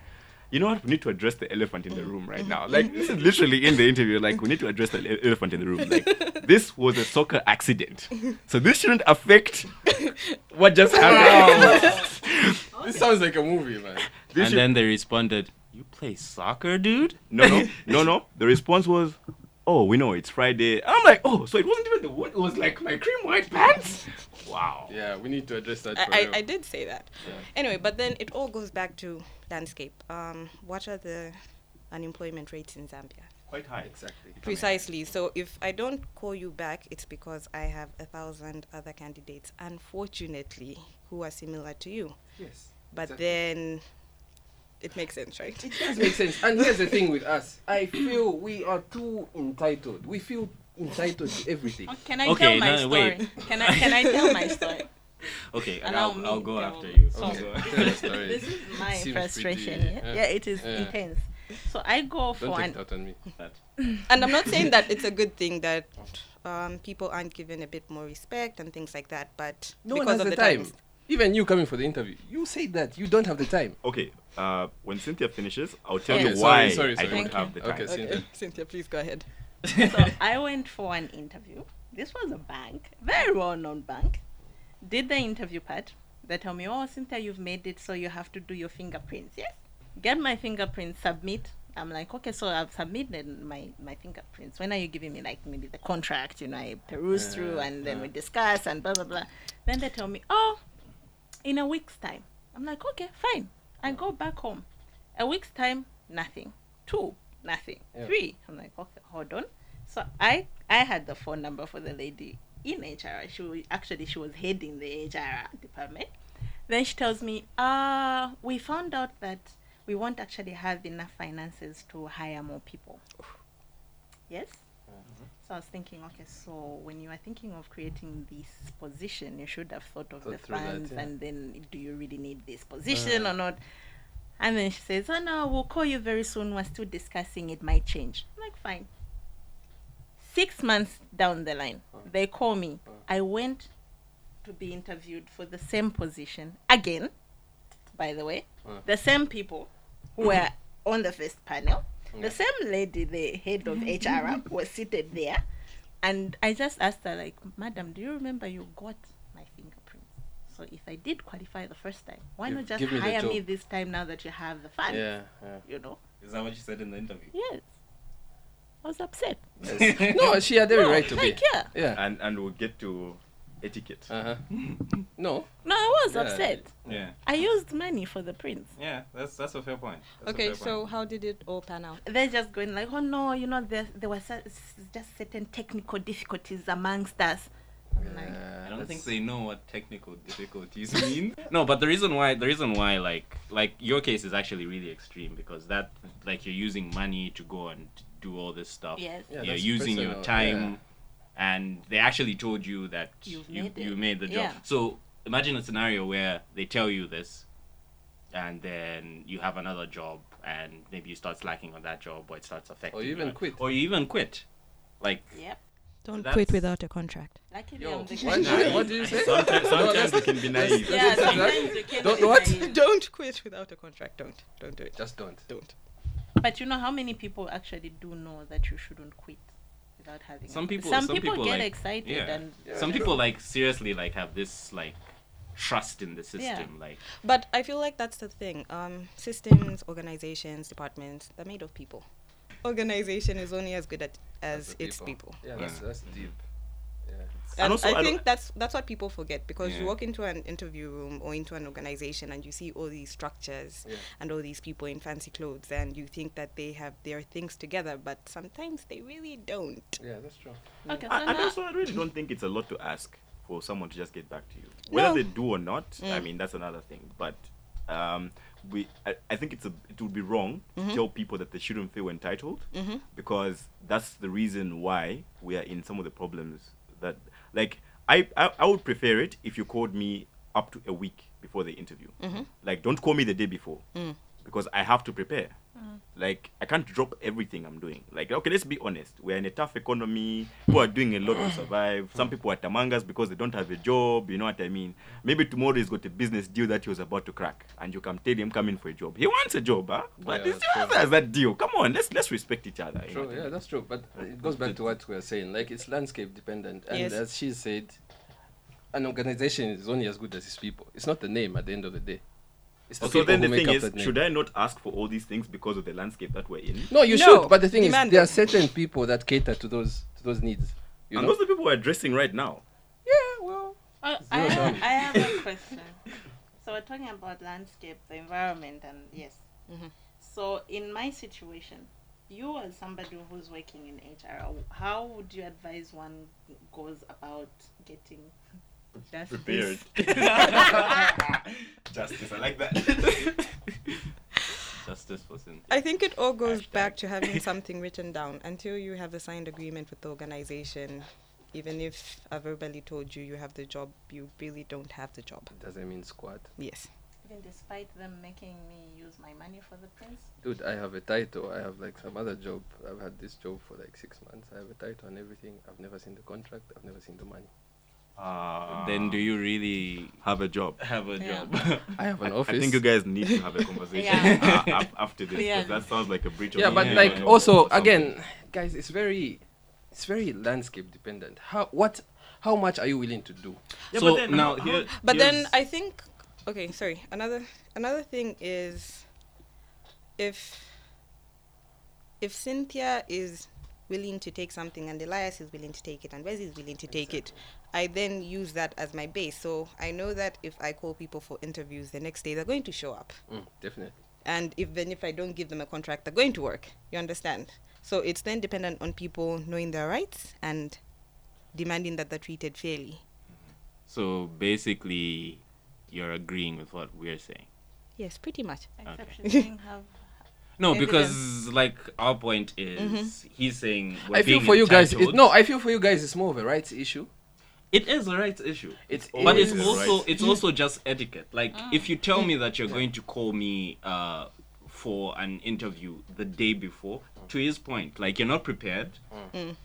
You know what? We need to address the elephant in the mm. room right mm. now. Mm. Like this is literally in the interview. Like we need to address the ele- elephant in the room. Like *laughs* this was a soccer accident, so this shouldn't affect what just happened. *laughs* This sounds like a movie, man. This and should- then they responded, "You play soccer, dude?" no, no, no, no. The response was, "Oh, we know it's Friday." I'm like, "Oh, so it wasn't even the wood; it was like my cream white pants." Wow. Yeah, we need to address that. I, real. I, I did say that. Yeah. Anyway, but then it all goes back to landscape. Um, what are the unemployment rates in Zambia? Quite high. Exactly. Precisely. So if I don't call you back, it's because I have a thousand other candidates, unfortunately, who are similar to you. Yes. But Exactly. then it makes sense, right? It does make sense. And here's the thing with us. I feel we are too entitled. We feel entitled to everything. Oh, Can I Okay, tell my no, story? wait. Can I can I tell my story? *laughs* Okay, and Allow I'll, me I'll go after you. So- I'll Okay. go- *laughs* Tell the story. This is my Seems frustration. pretty- yeah? yeah. yeah, it is Yeah. intense. So I go for Don't take an it out on me. *laughs* and I'm not saying that it's a good thing that um, people aren't given a bit more respect and things like that, but No one because has of the, the, time. times. Even you coming for the interview, you say that you don't have the time. Okay. Uh, when Cynthia finishes, I'll tell Okay, you sorry, why sorry, I sorry. don't Thank have you. the time. Okay, Okay, Cynthia. Cynthia, please go ahead. So *laughs* I went for an interview. This was a bank, very well known bank. Did the interview part. They tell me, oh, Cynthia, you've made it, so you have to do your fingerprints. Yes. Get my fingerprints, submit. I'm like, okay, so I've submitted my, my fingerprints. When are you giving me, like, maybe the contract? You know, I peruse through and then we discuss and blah, blah, blah. Then they tell me, oh, in a week's time. I'm like, okay, fine. I go back home. A week's time, nothing. Two, nothing. Yeah. Three. I'm like, okay, hold on. So I I had the phone number for the lady in HR. She wa- actually she was heading the HR department. Then she tells me, uh, we found out that we won't actually have enough finances to hire more people. Yes? So I was thinking, okay, so when you are thinking of creating this position, you should have thought of Thought the through that, funds yeah. and then do you really need this position Uh. or not? And then she says, oh no, we'll call you very soon. We're still discussing. It might change. I'm like, fine. Six months down the line, they call me. I went to be interviewed for the same position again, by the way. The same people who were *coughs* on the first panel. Yeah. The same lady, the head of HR, *laughs* was seated there. And I just asked her, like, Madam, do you remember you got my fingerprints? So if I did qualify the first time, why Give- not just me hire me this time now that you have the funds? Yeah, yeah. You know? Is that what you said in the interview? Yes. I was upset. *laughs* No, she had every No, right to like, be. yeah. Yeah. And and we'll get to etiquette. Uh huh. *laughs* No. No, I was Yeah. upset. Yeah, I used money for the prints. yeah. That's that's a fair point. That's Okay, fair so point. how did it all pan out? They're just going like, oh no, you know, there, there were just certain technical difficulties amongst us. I'm like, I don't think they know what technical difficulties *laughs* mean. no, but the reason why the reason why like like your case is actually really extreme because that like you're using money to go and do all this stuff. Yes. Yeah, You're that's using your personal, time, and they actually told you that You've you made you made the job. Yeah. So imagine a scenario where they tell you this, and then you have another job, and maybe you start slacking on that job, or it starts affecting. Or you even your- quit. Or you even quit. Like Yep. Don't That's- quit without a contract. Luckily, Yo, I'm the what, kind- what do you say? Sometimes, *laughs* sometimes they can be naive. Yeah, sometimes you can Don't- be what? naive. Don't quit without a contract. Don't. Don't do it. Just don't. Don't. But you know how many people actually do know that you shouldn't quit without having. Some people- Some, some people, people, get like- excited yeah. and Yeah, some true. people like seriously like have this like trust in the system. Like But I feel like that's the thing. Um, systems, organizations, departments, they're made of people. Organization is only as good at, as the its people. Yeah, that's, that's deep. Yeah. it's- And, also, I I think that's that's what people forget because Yeah. you walk into an interview room or into an organization and you see all these structures Yeah. and all these people in fancy clothes and you think that they have their things together, but sometimes they really don't. Yeah, that's true. Okay, so I, and also, I really don't think it's a lot to ask for someone to just get back to you. Whether No. they do or not, I Mm. mean, that's another thing. But um, we, I, I think it's a, it would be wrong Mm-hmm. to tell people that they shouldn't feel entitled Mhm. because that's the reason why we are in some of the problems that, like, I, I, I would prefer it if you called me up to a week before the interview. Mm-hmm. Like, don't call me the day before Mm. Because I have to prepare. Mm. Like I can't drop everything I'm doing. Like okay, let's be honest. We're in a tough economy. People are doing a lot to survive. Some people are tamangas because they don't have a job. You know what I mean? Maybe tomorrow he's got a business deal that he was about to crack, and you can tell him come in for a job. He wants a job, huh? But Yeah, he still has that deal. Come on, let's let's respect each other. you know True, yeah, that's true. But it goes back to what we were saying. Like it's landscape dependent, and Yes. as she said, an organization is only as good as its people. It's not the name at the end of the day. It's the So then the thing is, should I not ask for all these things because of the landscape that we're in? No, you No, should. But the thing demand is, there are certain people that cater to those to those needs. You and know? those are the people we're addressing right now. yeah, well, Uh, I, have. I have a *laughs* question. So we're talking about landscape, the environment, and yes. Mhm. So in my situation, you as somebody who's working in HR, how would you advise one goes about getting just Prepared. this? *laughs* Justice, I like that. *laughs* justice for Cynthia. I think it all goes Hashtag. back to having *laughs* something written down. Until you have a signed agreement with the organization, even if I verbally told you you have the job, you really don't have the job. doesn't mean squat. Yes. Even despite them making me use my money for the prince. Dude, I have a title. I have like some other job. I've had this job for like six months. I have a title and everything. I've never seen the contract. I've never seen the money. Uh, then do you really have a job? *laughs* have a Yeah. job? *laughs* I have an I- office. I think you guys need to have a *laughs* conversation Yeah. uh, after this. 'cause Yeah. That sounds like a breach of yeah, but Yeah, like yeah. also again, guys, it's very, it's very landscape dependent. How what, how much are you willing to do? Yeah, so but then now here, But then I think okay, sorry. Another another thing is if if Cynthia is willing to take something and Elias is willing to take it and Wesley is willing to take it, I then use that as my base. So I know that if I call people for interviews the next day they're going to show up. Mm, definitely. And even if I don't give them a contract, they're going to work. You understand? So it's then dependent on people knowing their rights and demanding that they're treated fairly. so basically, you're agreeing with what we're saying. Yes, pretty much. Except Okay. have. *laughs* No, because like our point is, he's saying we're I feel being for you guys. It, no, I feel for you guys. It's more of a rights issue. It is a rights issue. It's but it's also right. it's also just etiquette. Like if you tell me that you're going to call me uh, for an interview the day before, to his point, like you're not prepared. Mm. Mm.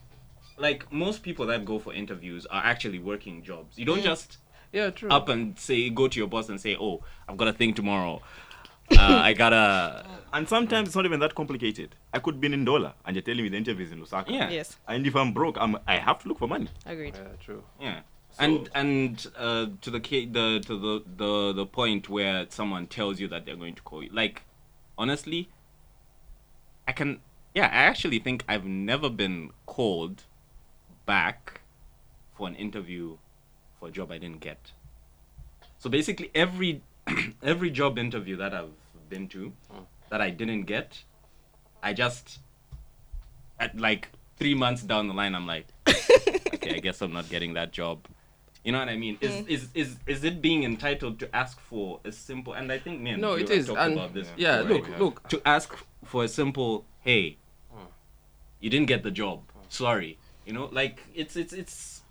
Like most people that go for interviews are actually working jobs. You don't mm. just Yeah, true. up and say go to your boss and say, "Oh, I've got a thing tomorrow. Uh, I gotta." *laughs* And sometimes it's not even that complicated. I could be in Ndola and you're telling me the interview is in Lusaka. Yeah. Yes, And if I'm broke, I'm, I have to look for money. agreed. Yeah, true. Yeah. So- and and uh, to the, the to the, the the point where someone tells you that they're going to call you, like honestly, I can yeah I actually think I've never been called back for an interview for a job I didn't get. So basically, every *clears throat* every job interview that I've been to hmm. that I didn't get, I just at like three months down the line, I'm like, *laughs* okay, I guess I'm not getting that job. You know what I mean? Is hmm. is is is it being entitled to ask for a simple? And I think, man, No, you it have talked And about this yeah, before, look, right? look. to ask for a simple, hey, hmm. you didn't get the job. Sorry, you know, like it's it's it's.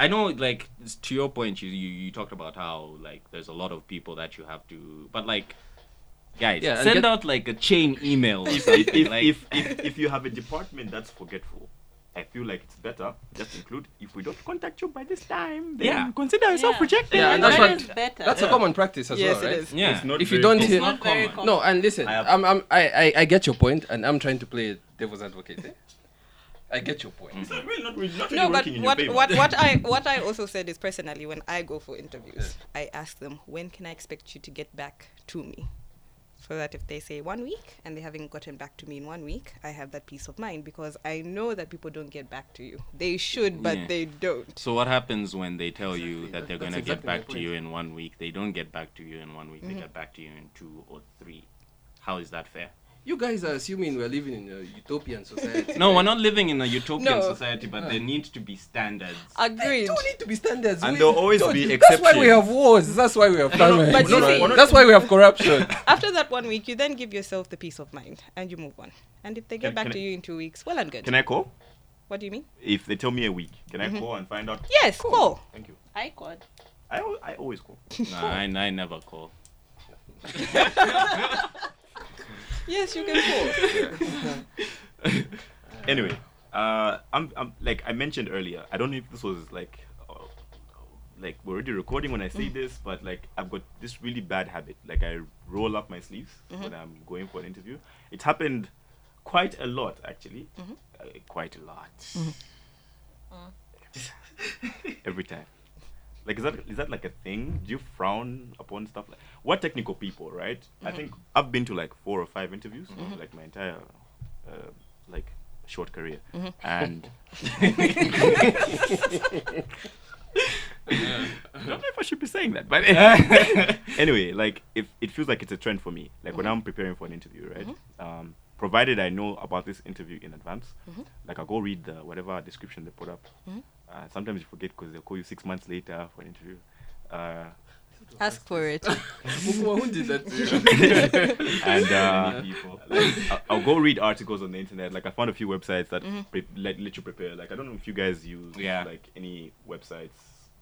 I know, like to your point, you, you you talked about how like there's a lot of people that you have to, but like, guys, Yeah, send get- out like a chain email or if, something. if, like, if, if, if you have a department that's forgetful, I feel like it's better just include if we don't contact you by this time, then Yeah. consider yourself Yeah. rejected. Yeah, and that's that what- is better. That's Yeah. a common practice as Yes, well, it right? is. yeah, It's not If you don't hear- not not common. common. No, and listen, I have- I'm, I'm, I, I, I get your point, and I'm trying to play devil's advocate. eh? I get your point. It's not really, not really, not No, but working in your what, what, what *laughs* I what I also said is personally when I go for interviews, I ask them when can I expect you to get back to me, so that if they say one week and they haven't gotten back to me in one week, I have that peace of mind because I know that people don't get back to you. They should, but Yeah. they don't. So what happens when they tell you Exactly, that they're gonna that's get back to you in one week? They don't get back to you in one week. Mm-hmm. They get back to you in two or three. How is that fair? You guys are assuming we're living in a utopian society. No, right? we're not living in a utopian No. society, but there need to be standards. Agreed. There need to be standards. And We- there'll always don't- be That's why we exceptions. have wars. That's why we have no, famine. but you right? see- That's why we have corruption. After that one week, you then give yourself the peace of mind and you move on. And if they get Can- back can to I- you in two weeks, well and good. Can I call? what do you mean? If they tell me a week, can Mm-hmm. I call and find out? Yes, call. Thank you. I could. I, I always call. *laughs* Nah, I, I never call. *laughs* Yes, you can *laughs* call. *laughs* anyway, uh, I'm, I'm like I mentioned earlier. I don't know if this was like, uh, like we're already recording when I Mm. say this, but like I've got this really bad habit. Like I roll up my sleeves Mm-hmm. when I'm going for an interview. It happened quite a lot, actually. Mm-hmm. Uh, quite a lot. *laughs* Every time. Like is that is that like a thing? Do you frown upon stuff like what technical people, right? I think I've been to like four or five interviews, like my entire uh, like short career, and *laughs* I don't know if I should be saying that, but *laughs* anyway, like if it feels like it's a trend for me, like when I'm preparing for an interview, right? Um, provided I know about this interview in advance, like I go read the whatever description they put up. Uh, sometimes you forget because they'll call you six months later for an interview. Uh, Ask for it. Who did that to you? and uh, like, I'll, I'll go read articles on the internet. Like I found a few websites that pre- let, let you prepare. Like I don't know if you guys use Yeah. like any websites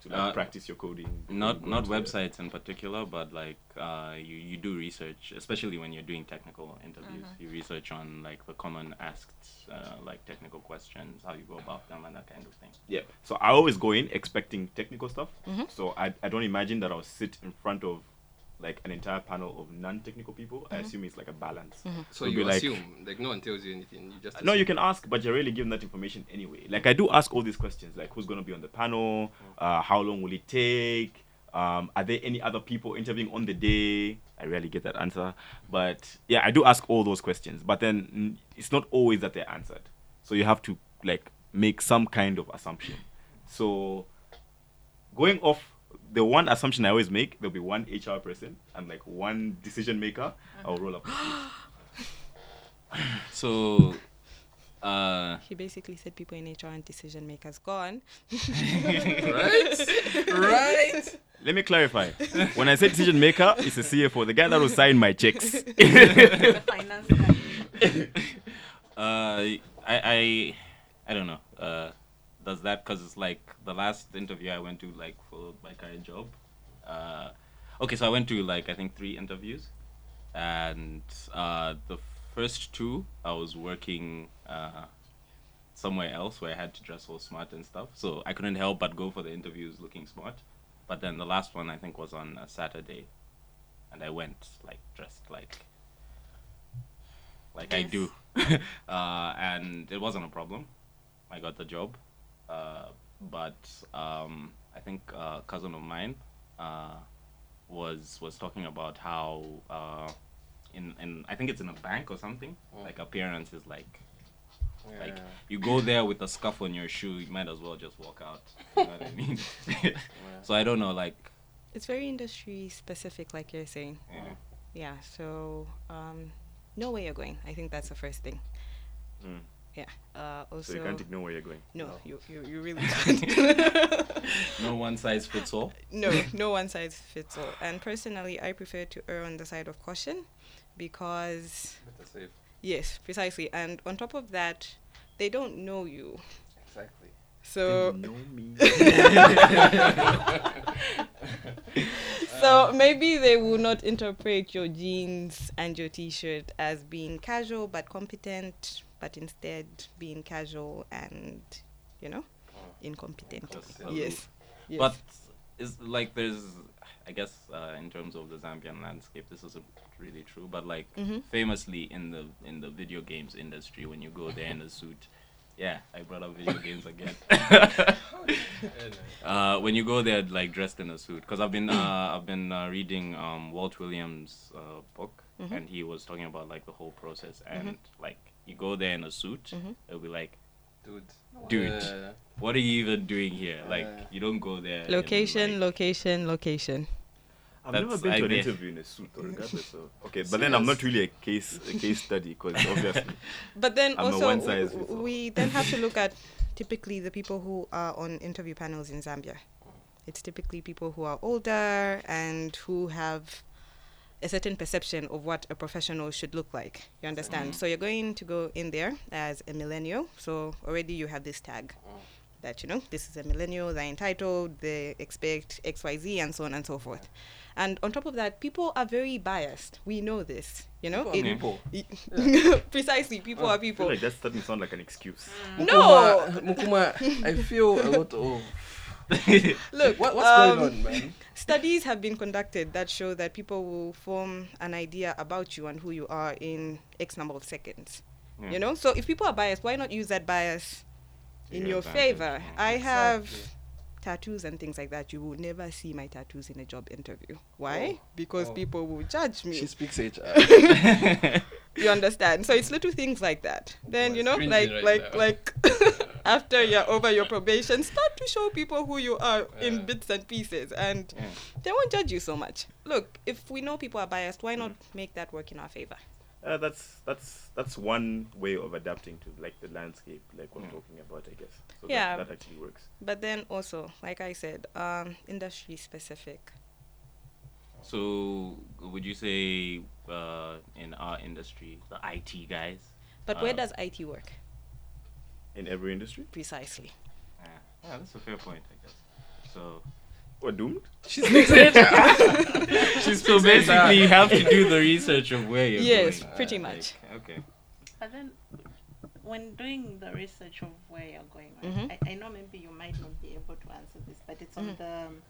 to like, Uh, practice your coding. Not not into the- websites in particular, but like uh, you you do research, especially when you're doing technical interviews. You research on like the common asked uh, like technical questions, how you go about them, and that kind of thing. Yeah. So I always go in expecting technical stuff. Mm-hmm. So I, I don't imagine that I'll sit in front of like an entire panel of non-technical people. Mm-hmm. I assume it's like a balance. So It'll you be like- assume, like no one tells you anything. You just No, you can ask, but you're really given that information anyway. Like I do ask all these questions, like who's gonna be on the panel, uh, how long will it take, um, are there any other people interviewing on the day? I rarely get that answer, but yeah, I do ask all those questions. But then it's not always that they're answered, so you have to like make some kind of assumption. So going off the one assumption I always make, there'll be one HR person and like one decision maker. I'll roll up. *gasps* So, uh, He basically said people in HR and decision makers gone. right? *laughs* right? Let me clarify. When I say decision maker, it's a CFO, the guy that will sign my checks. The finance guy. uh, I I I don't know. Uh, does that because it's like the last interview I went to like for my current job. Uh, okay, so I went to like I think three interviews, and uh, the first two I was working uh, somewhere else where I had to dress all smart and stuff. So I couldn't help but go for the interviews looking smart. But then the last one I think was on a Saturday, and I went like dressed like like I do, *laughs* uh, and it wasn't a problem. I got the job, uh, but um, I think uh, a cousin of mine uh, was was talking about how uh, in in I think it's in a bank or something. Like appearance is like like you go there with a scuff on your shoe, you might as well just walk out. You know what I mean? *laughs* so I don't know, like It's very industry specific, like you're saying. yeah. Yeah, so um, know where you're going. I think that's the first thing. Mm. Yeah. Uh, also, So you can't ignore where you're going. no, you, you, you really *laughs* can't. *laughs* no one size fits all. no, no one size fits all. And personally, I prefer to err on the side of caution because Better safe. Yes, precisely. And on top of that, they don't know you. Exactly. So They know me. *laughs* so maybe they will not interpret your jeans and your t-shirt as being casual but competent, but instead being casual and you know incompetent. Yes. yes. But it's like there's, I guess, uh, in terms of the Zambian landscape, this isn't really true. But like Mhm. famously in the in the video games industry, when you go there in a suit, yeah, I brought up video games again. *laughs* *laughs* uh, when you go there like dressed in a suit, because I've been uh, I've been uh, reading um, Walt Williams' uh, book, Mhm. and he was talking about like the whole process, and like you go there in a suit, Mhm. it'll be like Dude. Dude. Uh, what are you even doing here? Like, you don't go there. location, like- location, location. I've never That's been to an idea. interview in a suit, though, regardless of. Okay, but then I'm not really a case a case study because obviously. *laughs* But then I'm a also one size w- we then have to look at typically the people who are on interview panels in Zambia. It's typically people who are older and who have a certain perception of what a professional should look like. You understand? Mm-hmm. So you're going to go in there as a millennial. So already you have this tag mm-hmm. that you know this is a millennial. They're entitled. They expect X, Y, Z, and so on and so forth. And on top of that, people are very biased. We know this. You know, People are It- people. *laughs* precisely people Oh, are I feel people like that's starting to sound like an excuse. No! Mukuma, Mukuma, I feel a lot *laughs* of. *laughs* look What, what's um, going on, man? studies have been conducted that show that people will form an idea about you and who you are in x number of seconds Yeah. you know so if people are biased why not use that bias in your your favor yeah. i have Exactly. tattoos and things like that you will never see my tattoos in a job interview why Oh. because Oh. people will judge me She speaks HR. *laughs* *laughs* you understand so it's little things like that then you know like right like now. like *laughs* *laughs* after you're over your probation start to show people who you are in bits and pieces and Yeah. they won't judge you so much look if we know people are biased why not make that work in our favor Uh, that's that's that's one way of adapting to like the landscape, like we're Mm. talking about, I guess. So Yeah. that, that actually works. but then also like i said um industry specific So, would you say uh, in our industry, the IT guys? but where Uh, does it work In every industry, precisely Yeah, yeah, that's a fair point, I guess. So, we're doomed. She's speaks *laughs* HR. so basically, you have to do the research of where you're yes going. Yes, pretty Uh, much like, okay. But then, when doing the research of where you're going, right, Mhm. I, I know maybe you might not be able to answer this, but it's on Mhm. the um,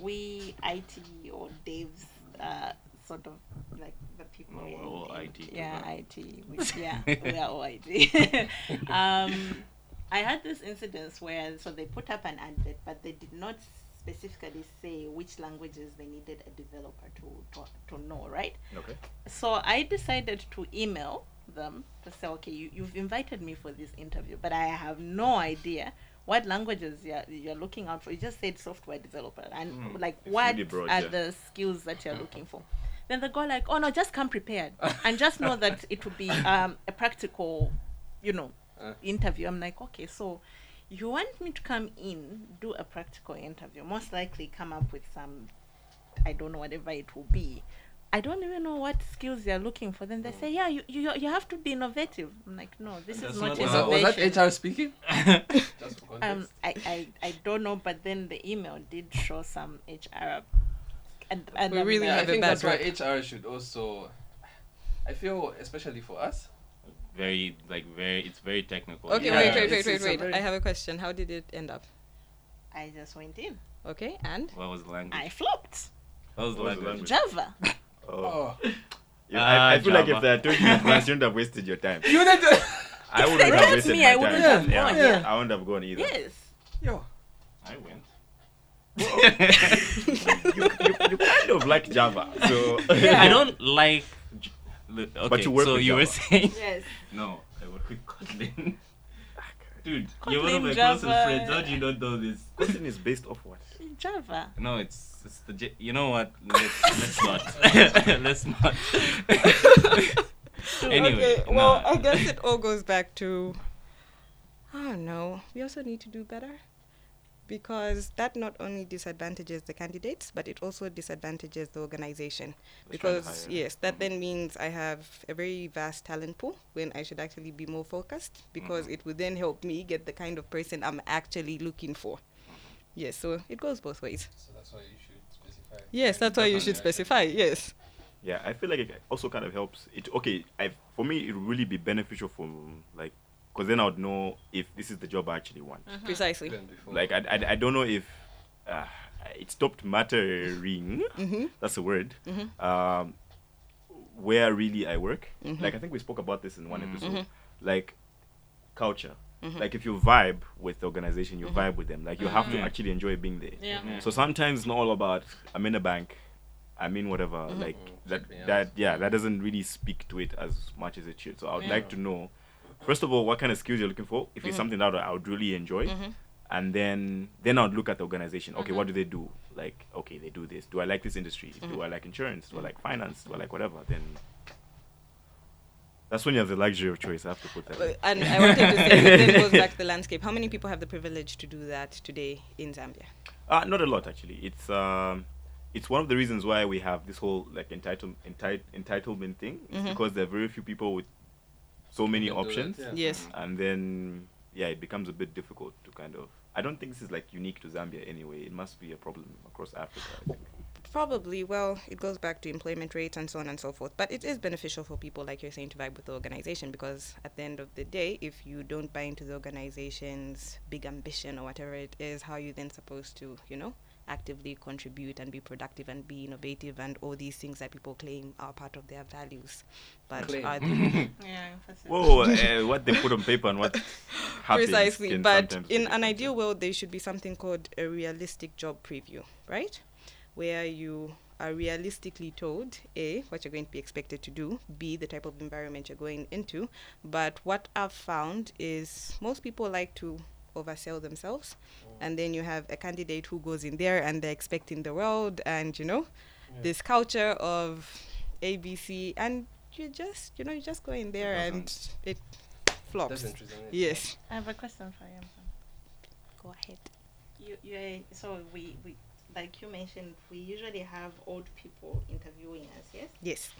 we IT or devs uh, sort of like the people. No, we're all IT, Yeah. IT. We, yeah, *laughs* we are all IT. *laughs* um, I had this incident where so they put up an advert, but they did not specifically say which languages they needed a developer to to, to know, right? Okay. So I decided to email them to say, okay, you, you've invited me for this interview, but I have no idea what languages you're, you're looking out for. You just said software developer, and Mm, like, what really broad, are yeah. the skills that you're *laughs* looking for? Then they go like, oh no, just come prepared, and just know that it will be *laughs* um, a practical, you know, Uh. interview. I'm like, okay, so you want me to come in, do a practical interview, most likely come up with some, I don't know, whatever it will be. I don't even know what skills they're looking for. Then they say, yeah, you, you, you have to be innovative. I'm like, no, this That's is not not Was that, was that HR speaking? *laughs* Just for um. I, I, I don't know, but then the email did show some HR. And, and We I'm really yeah, I have a think that's why rep. HR should also. I feel, especially for us, Very, like, very, it's very technical. okay Yeah, wait wait it's- wait wait wait i have a question how did it end up I just went in. okay and What was the language? I flopped. what was the What was the language? Java. *laughs* Oh. oh, Yeah, Ah, I, I feel like if Java. they're talking *laughs* in France, you wouldn't have wasted your time. you did the. I wouldn't have told wasted me, my I wouldn't time. have yeah, gone, yeah. I wouldn't have gone either. yes. Yo, I went. *laughs* You, you, you kind of like Java, so *laughs* I don't like. Okay, But you work so with you were Java. saying Yes. no. I work with Kotlin. Dude, you're one of my Java. closest friends. How do you not know this? Kotlin is based off what? Java. No, it's it's the. J- you know what? *laughs* Let's let's not. *laughs* let's not. *laughs* anyway, okay well nah. i guess it all goes back to i don't know we also need to do better because that not only disadvantages the candidates, but it also disadvantages the organization. Because, yes, that then mm-hmm. means I have a very vast talent pool when I should actually be more focused because mm-hmm. it would then help me get the kind of person I'm actually looking for. Yes, so it goes both ways. So that's why you should specify. Yes, that's why you should specify. Yes. Yeah, I feel like it also kind of helps. It okay. I for me, it would really be beneficial for like, because then I would know if this is the job I actually want. Precisely. Even before. Like I, I, I don't know if uh, it stopped mattering. Mm-hmm. That's the word. Mhm. Um, where really I work. Mhm. Like I think we spoke about this in one Mhm. episode. Mhm. Like culture. Mhm. Like if you vibe with the organization, you Mhm. vibe with them. Like you have to Mhm. actually enjoy being there. Yeah. Yeah. So sometimes it's not all about I'm in a bank, I'm in whatever. Mhm. Like that check me out. that yeah, that doesn't really speak to it as much as it should. So I would Yeah. like to know first of all what kind of skills you're looking for. If it's something that I would really enjoy, and then then I would look at the organization. Okay, Mhm. what do they do? Like okay, they do this. Do I like this industry? Do Mhm. I like insurance? Do I like finance? Do I like whatever? Then that's when you have the luxury of choice. I have to put that. in. And I wanted to say, *laughs* it then goes back to the landscape. How many people have the privilege to do that today in Zambia? Uh, not a lot actually. It's um, it's one of the reasons why we have this whole like entitle enti- entitlement thing. It's Mhm. because there are very few people with so many can do it, options, yeah. Yes. and then yeah, it becomes a bit difficult to kind of. I don't think this is like unique to Zambia anyway. It must be a problem across Africa. I think. Probably. Well, it goes back to employment rates and so on and so forth. But it is beneficial for people, like you're saying, to vibe with the organization because at the end of the day, if you don't buy into the organization's big ambition or whatever it is, how are you then supposed to, you know, actively contribute and be productive and be innovative and all these things that people claim are part of their values? But Claim. are *laughs* they, *laughs* Yeah. Whoa, uh, what they put on paper and what *laughs* happens. precisely? But in an ideal world, there should be something called a realistic job preview, right? Where you are realistically told a what you're going to be expected to do, b the type of environment you're going into. But what I've found is most people like to oversell themselves, and then you have a candidate who goes in there and they're expecting the world, and you know, this culture of ABC, and you just you know you just go in there It and it flops. That's interesting. Yes. I have a question for you. Go ahead. You, you so we, we like you mentioned we usually have old people interviewing us yes Yes.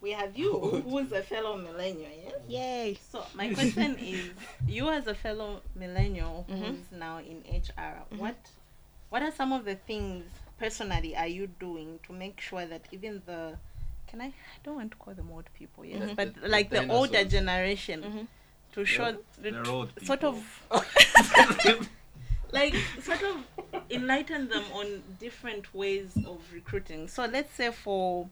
we have you who's a fellow millennial yes Yay. so my question *laughs* is you as a fellow millennial Mhm. who's now in hr what what are some of the things personally are you doing to make sure that even the can i i don't want to call them old people yes Mhm. but The- the like the older dinosaurs. generation Mhm. to show they're old sort of *laughs* *laughs* like sort of enlighten them on different ways of recruiting so let's say for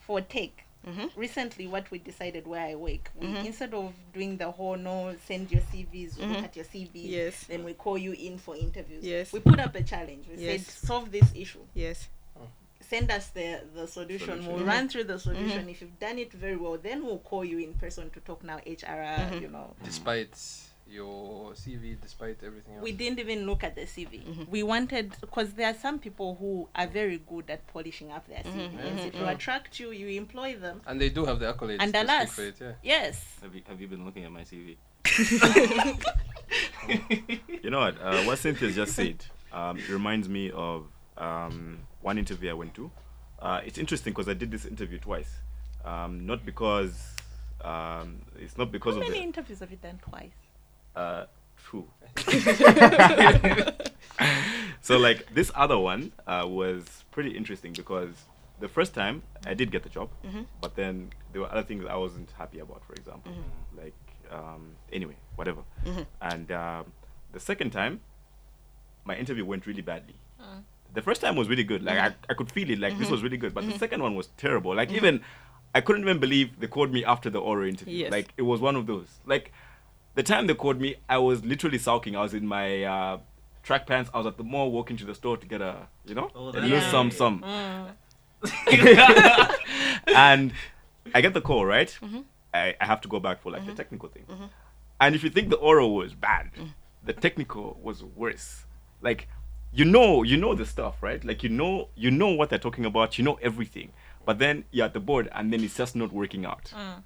for tech Mhm. recently what we decided where i work we, Mhm. instead of doing the whole no send your cvs we look at your cvs Yes. then we call you in for interviews Yes. we put up a challenge we Yes. said solve this issue Yes. send us the the solution, Solution. we'll Mhm. run through the solution Mhm. if you've done it very well then we'll call you in person to talk now hr Mhm. you know Despite your CV, despite everything else. we didn't even look at the CV. Mhm. We wanted because there are some people who are very good at polishing up their CV. Mhm, Yes, mhm, if you mhm. attract you, you employ them. and they do have the accolades And alas, it, yeah. Yes. Have you, have you been looking at my CV? *laughs* You know what? Uh, what Cynthia just said um, reminds me of um, one interview I went to. Uh, it's interesting because I did this interview twice. Um, not because um, it's not because How of many the interviews have you done twice? Uh, true. *laughs* *laughs* so like this other one uh, was pretty interesting because the first time I did get the job, Mhm. but then there were other things I wasn't happy about. For example, like um, anyway, whatever. Mhm. And um, the second time, my interview went really badly. Mm. The first time was really good. Like I, I could feel it. Like this Mhm. was really good. But the second one was terrible. Like even I couldn't even believe they called me after the oral interview. Yes. Like it was one of those. Like the time they called me, I was literally sulking. I was in my uh, track pants. I was at the mall walking to the store to get a you know Oh, a that- loose some some. Mm. *laughs* and I get the call right. Mhm. I, I have to go back for like Mhm. the technical thing. Mhm. And if you think the oral was bad, Mm. the technical was worse. Like you know, you know the stuff, right? Like you know, you know what they're talking about. You know everything, but then you're at the board, and then it's just not working out. Mm.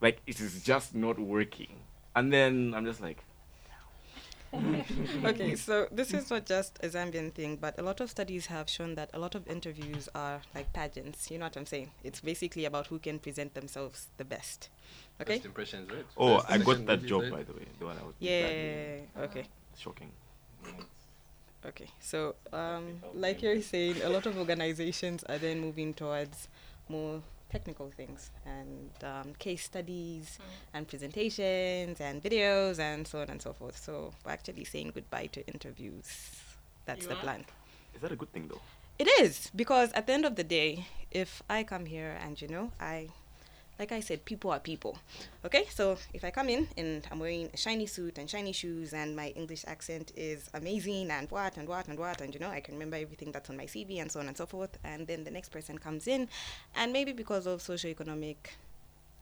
Like it is just not working. And then I'm just like, *laughs* okay, so this is not just a Zambian thing, but a lot of studies have shown that a lot of interviews are like pageants. You know what I'm saying? It's basically about who can present themselves the best. Okay? First impressions, right? Oh, First I got that job say? by the way. The one I was. Yeah. Okay. Shocking. Okay. So, um, like you're saying, a lot of organizations are then moving towards more technical things and um, case studies and presentations and videos and so on and so forth. So, we're actually saying goodbye to interviews. That's You the are? plan. Is that a good thing though? It is because at the end of the day, if I come here and you know, I, like I said, people are people. Okay, so if I come in and I'm wearing a shiny suit and shiny shoes and my English accent is amazing and what and what and what and you know, I can remember everything that's on my CV and so on and so forth, and then the next person comes in, and maybe because of socioeconomic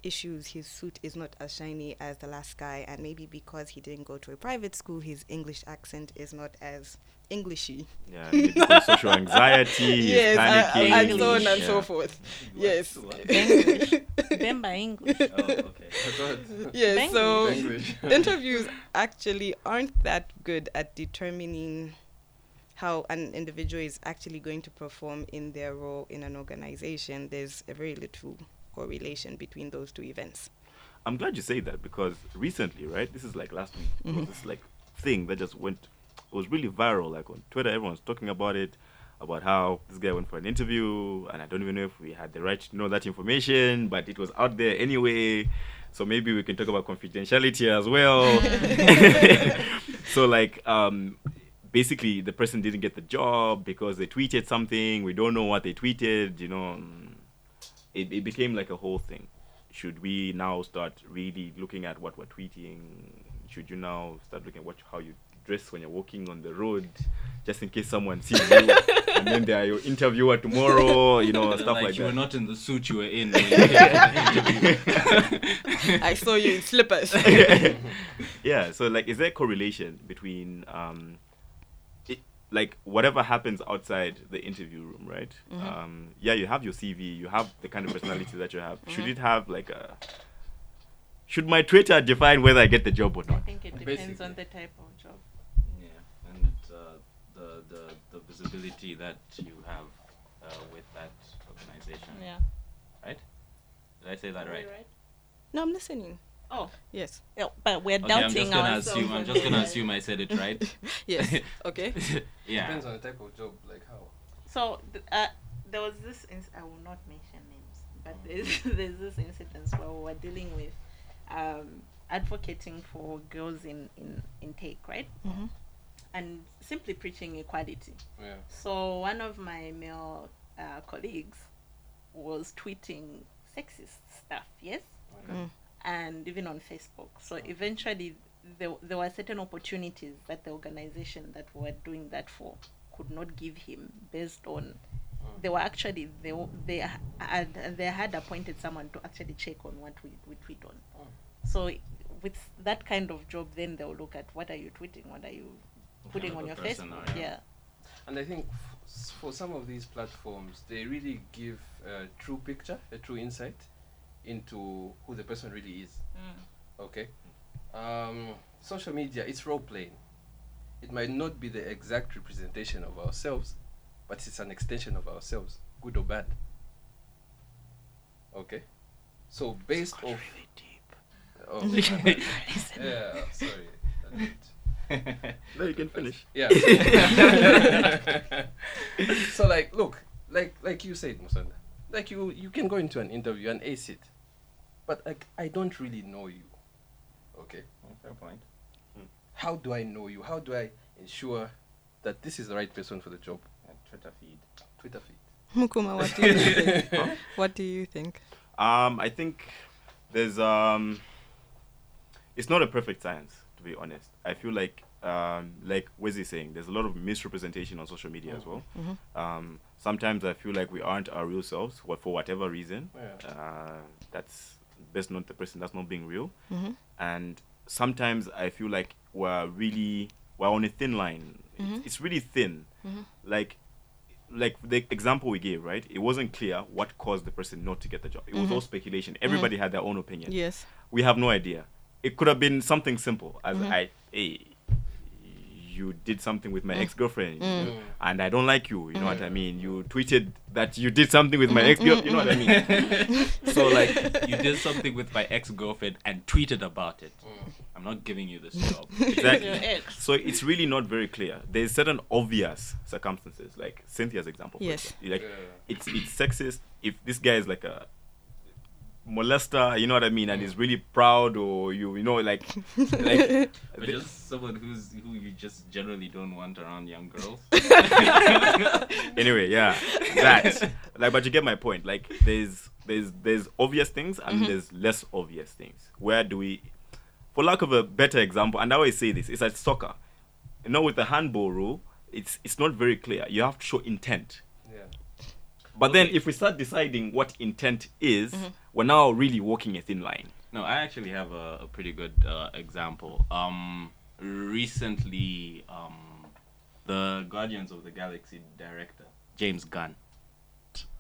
issues, his suit is not as shiny as the last guy, and maybe because he didn't go to a private school, his English accent is not as Englishy Yeah. maybe because social anxiety. *laughs* he's yes, panicking. and so on and yeah. so forth. Yes, *laughs* English. Bemba English. Oh, okay. *laughs* I thought- So English. interviews actually aren't that good at determining how an individual is actually going to perform in their role in an organization. There's a very little correlation between those two events. I'm glad you say that because recently, right? This is like last week. There was mm-hmm. this like thing that just went. It was really viral. Like on Twitter, everyone's talking about it, about how this guy went for an interview, and I don't even know if we had the right to know that information, but it was out there anyway. So maybe we can talk about confidentiality as well. *laughs* *laughs* so like, um, basically, the person didn't get the job because they tweeted something. We don't know what they tweeted. You know, it, it became like a whole thing should we now start really looking at what we're tweeting? Should you now start looking at what how you dress when you're walking on the road, just in case someone sees you, and then they are your interviewer tomorrow, you know, stuff like, that. you were not in the suit you were in. when you came to the interview. I saw you in slippers. *laughs* yeah. So like, is there a correlation between um, it, like whatever happens outside the interview room, right? Um, yeah, you have your CV, you have the kind of personality that you have. Should it have like a should my Twitter define whether I get the job or not? I think it depends Basically. on the type of job. Yeah, and uh, the, the the visibility that you have uh, with that organization. Yeah. Right? Did I say that right? no, I'm listening. Oh, Yes. yeah, but we're Okay, I'm doubting just gonna ourselves. assume. I'm just gonna *laughs* assume I said it right. *laughs* Yes. Okay. *laughs* yeah. Depends on the type of job, like how. So th- uh, there was this. Inc- I will not mention names, but there's there's this incident where we were dealing with um, advocating for girls in in intake, right? hmm And simply preaching equality. Yeah. So one of my male uh, colleagues was tweeting sexist stuff. Yes. Mm. and even on Facebook. So eventually, there, there were certain opportunities that the organization that we were doing that for could not give him based on. They were actually they they had they had appointed someone to actually check on what we, we tweet on. So with that kind of job, then they'll look at what are you tweeting, what are you putting on your a person Facebook. are? Yeah. And I think f- s- for some of these platforms, they really give a true picture, a true insight into who the person really is. Okay. Um, social media, it's role playing. It might not be the exact representation of ourselves, but it's an extension of ourselves, good or bad. Okay. So based off. really deep. Oh, *laughs* *laughs* yeah. Sorry. I No, you can finish. *laughs* yeah. *laughs* so like, look, like like you said, Musonda, like you you can go into an interview and ace it, but like I don't really know you. Okay. Fair point. How do I know you? How do I ensure that this is the right person for the job? Twitter feed. Twitter feed. Mukuma, what do you *laughs* think? what do you think? Um, I think there's um, it's not a perfect science to be honest. I feel like um, like Wesley saying, there's a lot of misrepresentation on social media as well. Um, sometimes I feel like we aren't our real selves, what for whatever reason. Yeah. Uh, that's best not the person that's not being real. Mhm. And sometimes I feel like we're really we're on a thin line. It's, it's really thin. Like like the example we gave, right? It wasn't clear what caused the person not to get the job. It was all speculation. Everybody had their own opinion. Yes. We have no idea. It could have been something simple as I, hey, you did something with my ex-girlfriend, Mm. you and I don't like you. You know what I mean? You tweeted that you did something with my Mm, ex-girl. You know what I mean? so like *laughs* you did something with my ex-girlfriend and tweeted about it. Mm. I'm not giving you this *laughs* job. Exactly. So it's really not very clear. There's certain obvious circumstances, like Cynthia's example. Yes. example. Like Yeah. it's it's sexist if this guy is like a molester, you know what I mean, and is really proud, or you you know like like *laughs* Or just someone who's who you just generally don't want around young girls. *laughs* anyway, yeah, that. Like, but you get my point. Like, there's there's there's obvious things and mm-hmm. there's less obvious things. Where do we, for lack of a better example, and I always say this, it's like soccer. You know, with the handball rule, it's it's not very clear. You have to show intent. Yeah. But then, if we start deciding what intent is, we're now really walking a thin line. No, I actually have a, a pretty good uh, example. Um, recently, um, the Guardians of the Galaxy director James Gunn,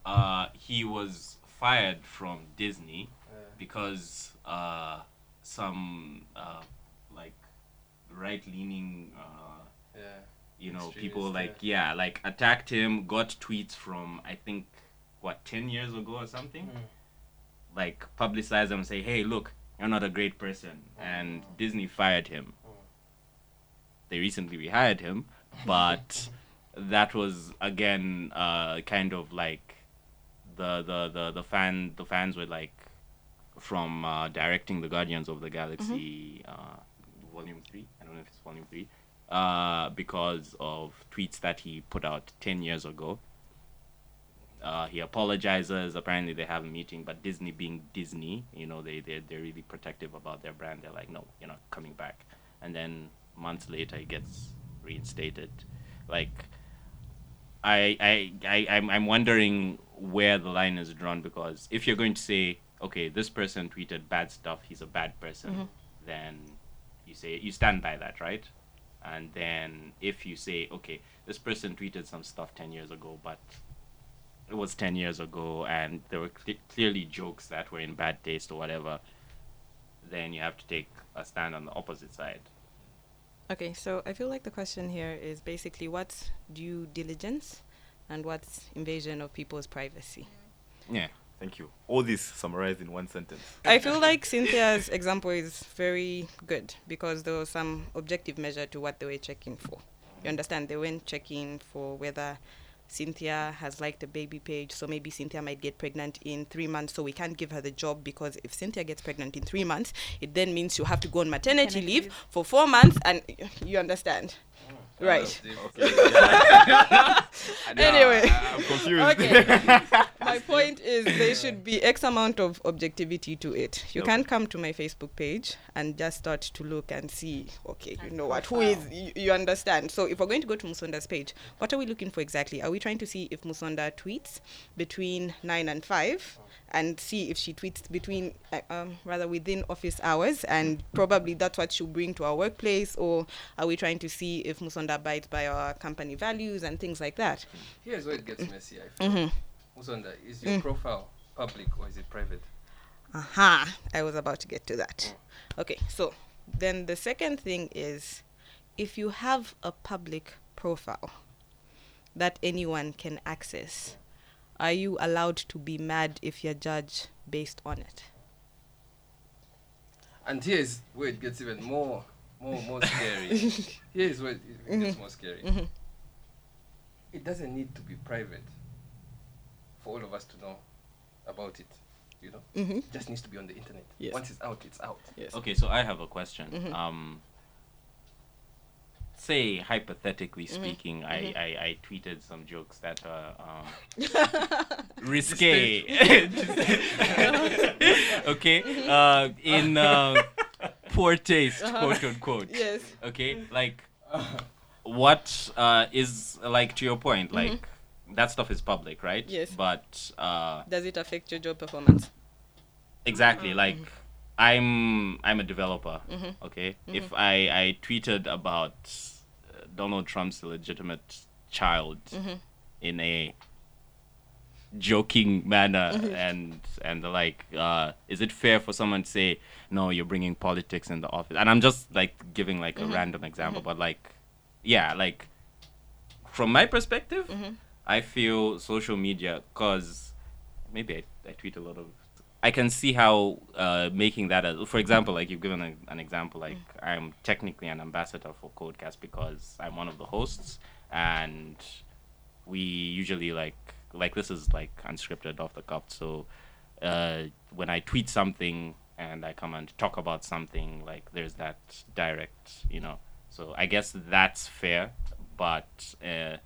uh, he was fired from Disney Yeah. because uh, some uh, like right-leaning, uh, Yeah. You know, Extremist, people like yeah, like attacked him, got tweets from I think what ten years ago or something Mm. like publicize them and say, "Hey, look, you're not a great person," and Disney fired him. They recently rehired him, but *laughs* that was again uh, kind of like the, the the the fan the fans were like from uh, directing the Guardians of the Galaxy uh, Volume Three. I don't know if it's Volume Three. Uh, because of tweets that he put out 10 years ago uh, he apologizes. Apparently, they have a meeting, but Disney, being Disney, you know, they they they're really protective about their brand. They're like, no, you're not coming back. And then months later, he gets reinstated. Like, I I I I'm I'm wondering where the line is drawn because if you're going to say, okay, this person tweeted bad stuff, he's a bad person, then you say you stand by that, right? And then if you say, okay, this person tweeted some stuff ten years ago, but it was 10 years ago and there were cle clearly jokes that were in bad taste or whatever, then you have to take a stand on the opposite side. Okay, so I feel like the question here is basically what's due diligence and what's invasion of people's privacy. Yeah. Thank you. All this summarized in one sentence. I feel like Cynthia's example is very good because there was some objective measure to what they were checking for. You understand? They weren't checking for whether Cynthia has liked a baby page, so maybe Cynthia might get pregnant in three months, so we can't give her the job because if Cynthia gets pregnant in three months, it then means she'll have to go on maternity Maternity leave leave. for four months, and you understand. Oh. Right. *laughs* Anyway. I'm confused. Okay. *laughs* my point is there should be X amount of objectivity to it. You can't come to my Facebook page and just start to look and see, okay, you know what, who is, you, you understand. So if we're going to go to Musonda's page, what are we looking for exactly? Are we trying to see if Musonda tweets between 9 and 5 and see if she tweets between, uh, um, rather within office hours and probably that's what she'll bring to our workplace? Or are we trying to see if Musonda abides by our company values and things like that? Here's where it gets messy. I feel. Mm-hmm. Is your Mm. profile public or is it private? Aha, I was about to get to that. Okay, so then the second thing is if you have a public profile that anyone can access, are you allowed to be mad if you're judged based on it? And here's where it gets even more, more, more scary. *laughs* here's where it it gets more scary. Mhm. It doesn't need to be private for all of us to know about it. You know, Mm-hmm. it just needs to be on the internet. Yes. Once it's out, it's out. Yes. Okay, so I have a question. Mhm. Um, say hypothetically Mhm. speaking. I, I I tweeted some jokes that are um, *laughs* risque. *laughs* okay, uh, in uh, *laughs* poor taste, Uh-huh. quote unquote. yes. Okay, like what uh, is like to your point, like that stuff is public, right? Mm-hmm. Yes. But uh, Does it affect your job performance? exactly, like I'm I'm a developer. Mhm. Okay, if I I tweeted about uh, Donald Trump's illegitimate child Mhm. in a joking manner and and the like uh is it fair for someone to say no you're bringing politics in the office and i'm just like giving like a random example but like yeah, like from my perspective. I feel social media cause maybe I, I tweet a lot of. I can see how uh, making that, a, for example, like you've given a, an example, like I'm technically an ambassador for Codecast because I'm one of the hosts, and we usually like like this is like unscripted off the cuff. So uh, when I tweet something and I come and talk about something, like there's that direct, you know. So I guess that's fair, but uh,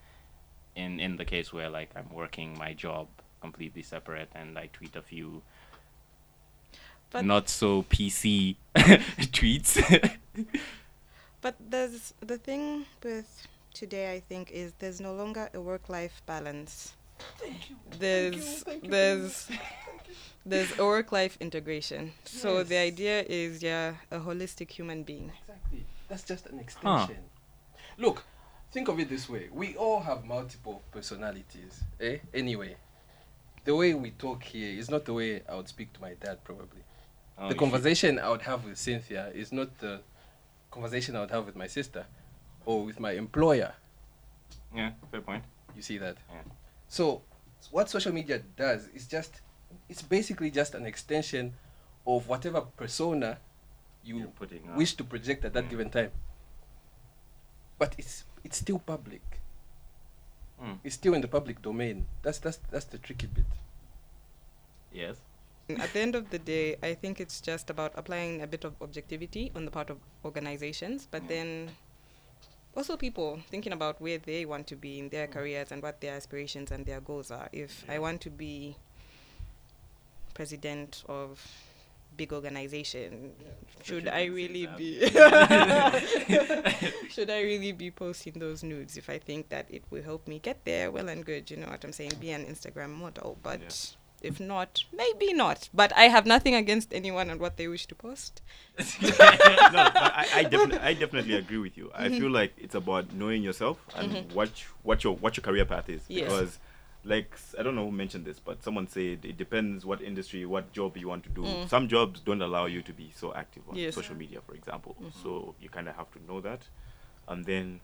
in in the case where like I'm working my job completely separate and I tweet a few But- not so PC *laughs* tweets. But there's the thing with today. I think is there's no longer a work-life balance. There's there's *laughs* there's a work-life integration. So the idea is you're a holistic human being. Exactly. That's just an extension. Look, think of it this way. We all have multiple personalities. Eh? Anyway, the way we talk here is not the way I would speak to my dad, probably. Oh, the conversation I would have with Cynthia is not the conversation I would have with my sister or with my employer. Yeah, fair point. You see that? Yeah. So, what social media does is just, it's basically just an extension of whatever persona you wish to project at that Mm. given time. But it's it's still public. Mm. It's still in the public domain. That's that's that's the tricky bit. Yes. At the end of the day, I think it's just about applying a bit of objectivity on the part of organizations, but Mm. then also people thinking about where they want to be in their careers and what their aspirations and their goals are. If I want to be president of big organization, should I really be *laughs* should I really be posting those nudes if I think that it will help me get there? Well and good, you know what I'm saying, be an Instagram model, but Yeah. if not, maybe not. But I have nothing against anyone and what they wish to post. *laughs* no, I, I, definitely, I definitely agree with you. I Mm-hmm. feel like it's about knowing yourself and what what your what your career path is. Yes. Because, like, s- I don't know who mentioned this, but someone said it depends what industry, what job you want to do. Mm. Some jobs don't allow you to be so active on Yes. social media, for example. Mhm. So you kind of have to know that, and then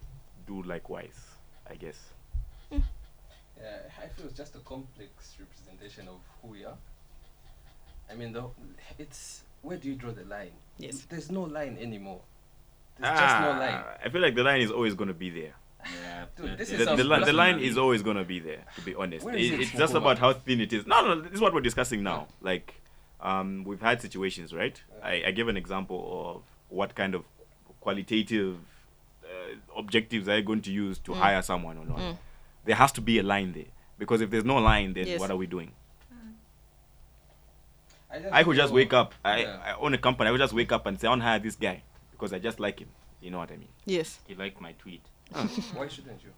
do likewise. I guess. Yeah, I feel it's just a complex representation of who we are. I mean, the, it's where do you draw the line? Yes. There's no line anymore. There's just no line. Ah, I feel like the line is always going to be there. Yeah. Dude, this The, is the, sounds li- the line is always going to be there, to be honest. It- it, it's just Smokova? about how thin it is. No, no, this is what we're discussing now. Like, um, we've had situations, right? I, I give an example of what kind of qualitative uh, objectives are you going to use to Mm. hire someone or not. Mm. There has to be a line there. Because if there's no line, then Yes. what are we doing? just I could just wake up. I, yeah. I own a company. I would just wake up and say, I want to hire this guy because I just like him. You know what I mean? Yes. He liked my tweet. Why shouldn't you?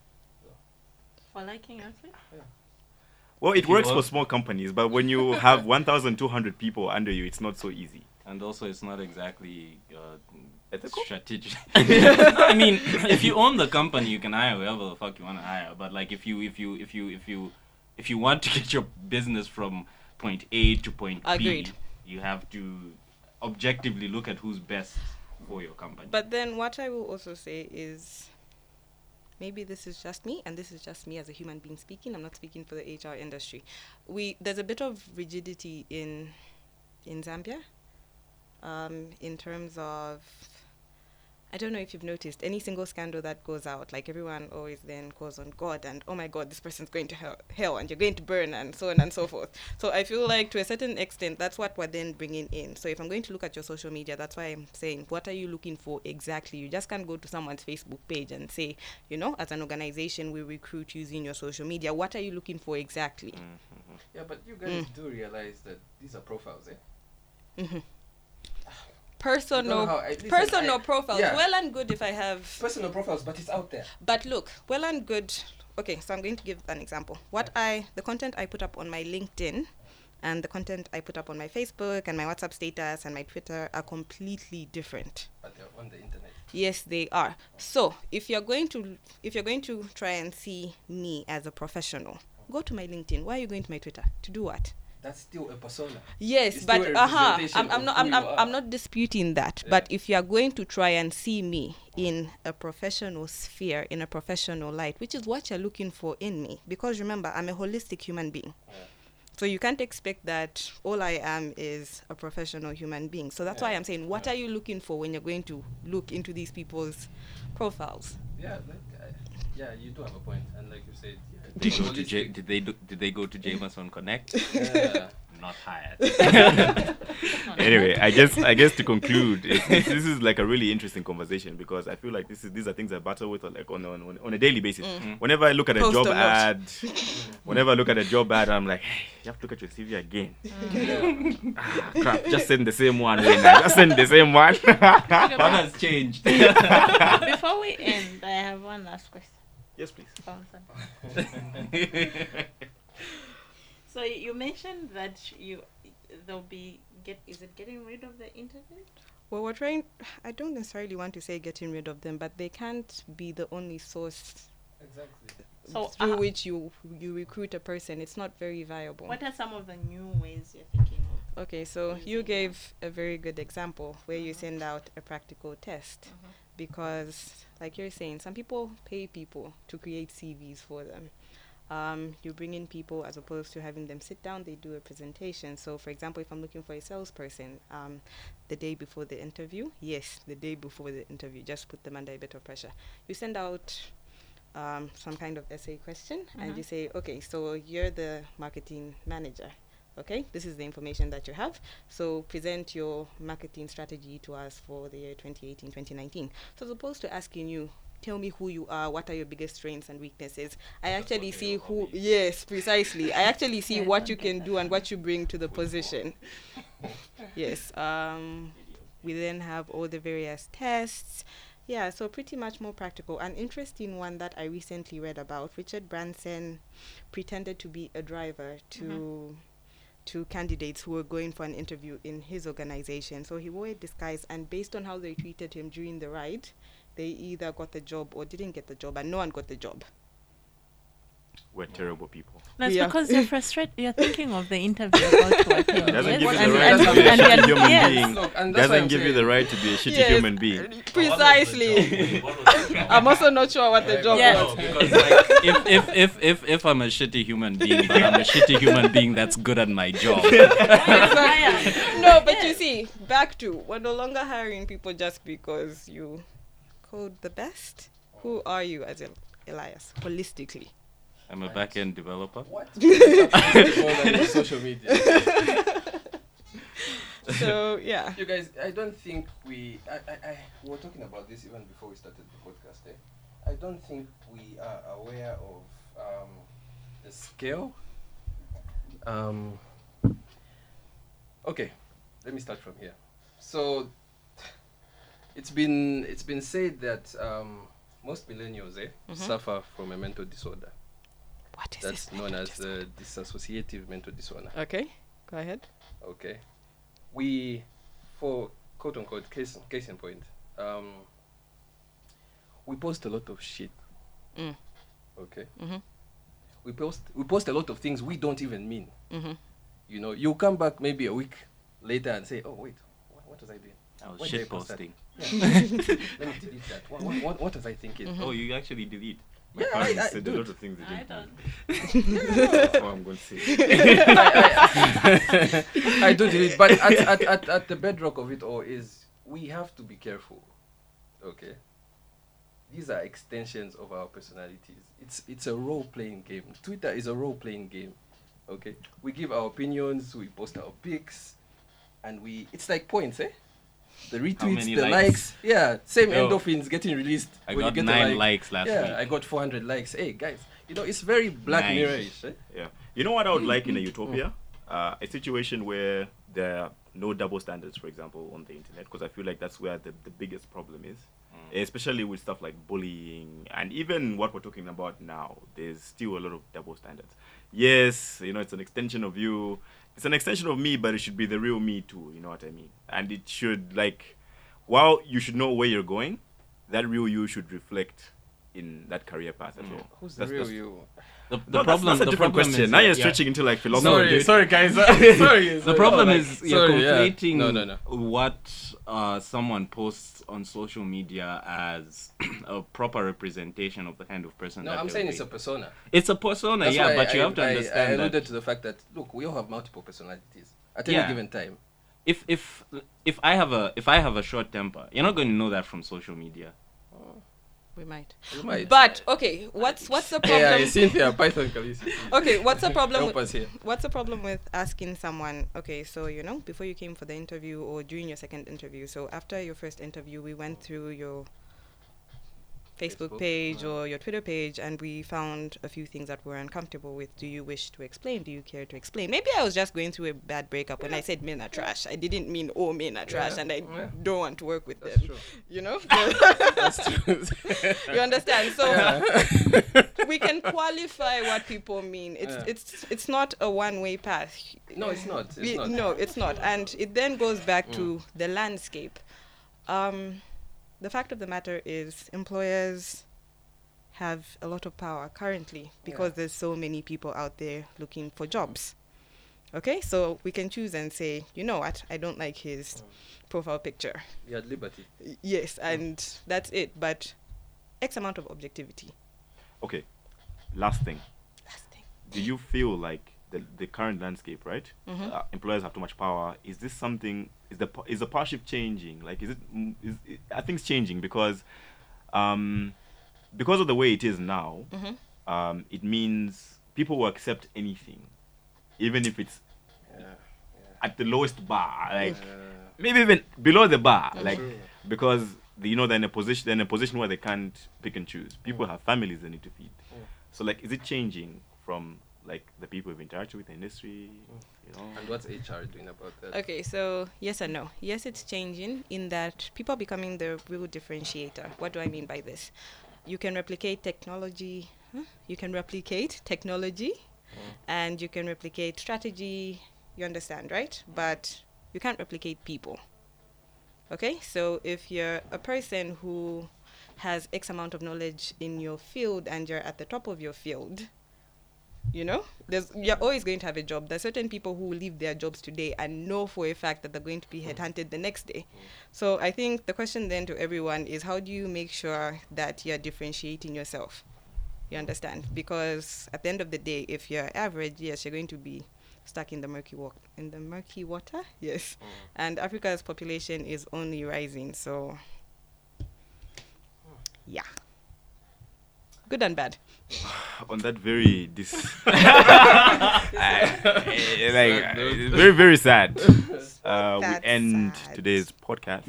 For liking your tweet? Well, it If works for small companies, but when you have 1,200 people under you, it's not so easy. And also, it's not exactly uh, Ethical? strategic. *laughs* *laughs* I mean, if you own the company, you can hire whoever the fuck you want to hire. But like, if you if you if you if you if you want to get your business from point A to point Agreed. B, you have to objectively look at who's best for your company. But then what I will also say is maybe this is just me and this is just me as a human being speaking. I'm not speaking for the HR industry. We there's a bit of rigidity in in Zambia um, in terms of I don't know if you've noticed any single scandal that goes out, like everyone always then calls on God and oh my God, this person's going to hell, hell and you're going to burn and so on and so forth. So I feel like to a certain extent, that's what we're then bringing in. So if I'm going to look at your social media, that's why I'm saying, what are you looking for exactly? You just can't go to someone's Facebook page and say, you know, as an organization, we recruit using your social media. What are you looking for exactly? Yeah, but you guys Mm. do realize that these are profiles, eh? hmm know Personal, how- eh, listen, personal I- profiles. yeah. Well and good if I have Personal profiles, but it's out there. But look, well and good. Okay, so I'm going to give an example. What I, the content I put up on my LinkedIn and the content I put up on my Facebook and my WhatsApp status and my Twitter are completely different. But they're on the internet. Yes, they are. So if you're going to, if you're going to try and see me as a professional, go to my LinkedIn. Why are you going to my Twitter? To do what? That's still a persona. Yes, It's but still uh huh. I'm, I'm not. I'm, I'm. I'm not disputing that. Yeah. But if you are going to try and see me in a professional sphere, in a professional light, which is what you're looking for in me, because remember, I'm a holistic human being. Yeah. So you can't expect that all I am is a professional human being. So that's why I'm saying, what Yeah. are you looking for when you're going to look into these people's profiles? Yeah, like, uh, yeah, you do have a point, and like you said, yeah, Did they go to J- did they do, did they go to Jameson Connect? *laughs* yeah. Not hired. *laughs* *laughs* anyway, I guess I guess to conclude, it's, it's, this is like a really interesting conversation because I feel like this is these are things I battle with like on on, on a daily basis. Mm. Mm. Whenever I look at a Post job ad, whenever I look at a job ad, I'm like, hey, you have to look at your CV again. Mm. ah, crap, just send the same one. Wayne. Just send the same one. what has changed? Before we end, I have one last question. Yes, please. *laughs* So you mentioned that you there'll be get is it getting rid of the internet? Well, we're trying. I don't necessarily want to say getting rid of them, but they can't be the only source Exactly. So, through uh, which you you recruit a person. It's not very viable. What are some of the new ways you're thinking of? Okay, so using you that? gave a very good example where you Mhm. send out a practical test Mhm. because, like you're saying, some people pay people to create CVs for them. Um, you bring in people as opposed to having them sit down, they do a presentation. So, for example, if I'm looking for a salesperson, um, the day before the interview, yes, the day before the interview, just put them under a bit of pressure. You send out um, some kind of essay question and Mhm. you say, okay, so you're the marketing manager. Okay, this is the information that you have. So present your marketing strategy to us for the year 2018 2019. So, as opposed to asking you, tell me who you are, what are your biggest strengths and weaknesses, I actually see who, yes, precisely. I actually see Yeah, *laughs* what you can do and what you bring to the position. *laughs* Yes. Um, we then have all the various tests. Yeah, so pretty much more practical. An interesting one that I recently read about Richard Branson pretended to be a driver to to candidates who were going for an interview in his organization. So he wore a disguise, and based on how they treated him during the ride, they either got the job or didn't get the job, and no one got the job. We're terrible people. That's Yeah. because you're *laughs* frustrated. You're thinking of the interview about to attend. It doesn't yes? give you And- the right to be a shitty you're- human yes. being. Look, and that's why Doesn't I'm give you the right to be a shitty Yes, human being. Precisely. I'm also not sure what the job Yeah. was. because like, *laughs* if, if, if, if, if I'm a shitty human being, but I'm a shitty human being that's good at my job. *laughs* no, but you see, back to we're no longer hiring people just because you code the best. Who are you as El- Elias holistically? I'm a back end developer. What? More than your social media. *laughs* So yeah, You guys, I don't think we. I, I, I, we were talking about this even before we started the podcast. Eh? I don't think we are aware of um, the scale. Um, okay, let me start from here. So, it's been it's been said that um, most millennials eh, Mhm. suffer from a mental disorder what is that's this? known mental as the dissociative mental disorder. disorder? Okay, go ahead. Okay. We, for quote unquote case case in point, um, we post a lot of shit. Mm. Okay. Mm-hmm. We post we post a lot of things we don't even mean. Mhm. You know, you come back maybe a week later and say, "Oh wait, what, what was I doing? I was I shit post that? posting. *laughs* Let me delete that. What, what, what, what was I thinking? Mhm. Oh, you actually delete. My Yeah, parents I- said a lot of things they I didn't don't. do. *laughs* That's all I'm going to say. *laughs* I, I, I do delete, but at, at, at, at the bedrock of it all is we have to be careful. Okay. These are extensions of our personalities. It's it's a role playing game. Twitter is a role playing game. Okay. We give our opinions, we post our pics, and we it's like points, eh? The retweets, the likes? likes. Yeah, same Yo. endorphins getting released. I when you got get nine like. likes last yeah, week. I got 400 likes. Hey guys, you know it's very Black Nice. Mirror-ish. Eh? Yeah. You know what I would like in a utopia? Uh, a situation where there are no double standards, for example, on the internet, because I feel like that's where the, the biggest problem is. Especially with stuff like bullying and even what we're talking about now, there's still a lot of double standards. Yes, you know, it's an extension of you. It's an extension of me, but it should be the real me too, you know what I mean? And it should, like, while you should know where you're going, that real you should reflect in that career path as mm. well. Who's the That's- real that's- you? The, the No, that's, problem. that's a the different question. is now you're yeah. stretching into like philosophy. Sorry, sorry, guys. *laughs* *laughs* sorry. The problem like, is you're sorry, yeah. conflating No, no, no. what uh, someone posts on social media as *clears throat* a proper representation of the kind of person No, that I'm saying be. it's a persona. It's a persona, That's yeah, why but you have to I- I alluded that to the fact that look, we all have multiple personalities at any Yeah. given time. if if if I have a if I have a short temper, you're not going to know that from social media. We might. You might. But okay, what's what's the *laughs* problem? yeah, yeah, Cynthia, Python, *laughs* okay, what's the *laughs* problem? Help us here. What's the problem with asking someone, okay, so you know, before you came for the interview or during your second interview, so after your first interview, we went through your Facebook, Facebook, page or your Twitter page and we found a few things that we're uncomfortable with. Do you wish to explain? Do you care to explain? Maybe I was just going through a bad breakup when I said men are trash. I didn't mean all men are trash Yeah, and I yeah. don't want to work with That's them. true. *laughs* You know? *laughs* That's true. *laughs* you understand? So Yeah. we can qualify what people mean. It's Yeah. it's it's not a one way path. No, it's not. It's We- not. Mm. No, it's not. And it then goes back to the landscape. Um, the fact of the matter is, employers have a lot of power currently because there's so many people out there looking for jobs. Okay, so we can choose and say, you know what, I don't like his Mm. profile picture. You had liberty. Y- Yes, and that's it. But X amount of objectivity. Okay, last thing. Last thing. Do you feel like the, the current landscape, right? Mhm. Uh, employers have too much power. Is this something? Is the po- is the power shift changing? Like, is it? mm, Is it, I think it's changing because, um, because of the way it is now. Mhm. Um, it means people will accept anything, even if it's Yeah. at the lowest bar. Like yeah. maybe even below the bar. Like True. because you know they're in a position they're in a position where they can't pick and choose. People have families they need to feed. Mm. So like, is it changing from like the people we've interacted with in the industry? You know. And what's HR doing about that? Okay, so yes and no. Yes, it's changing in that people are becoming the real differentiator. What do I mean by this? You can replicate technology. Huh? You can replicate technology, mm. and you can replicate strategy. You understand, right? But you can't replicate people. Okay, so if you're a person who has X amount of knowledge in your field and you're at the top of your field, you know, there's you're always going to have a job. There's certain people who leave their jobs today and know for a fact that they're going to be headhunted the next day. So I think the question then to everyone is how do you make sure that you're differentiating yourself? You understand? Because at the end of the day, if you're average, yes, you're going to be stuck in the murky wa- in the murky water. *laughs* Yes, and Africa's population is only rising. So yeah, good and bad. *sighs* on that very dis I- *laughs* *laughs* like uh, very very sad *laughs* uh, we end sad. today's podcast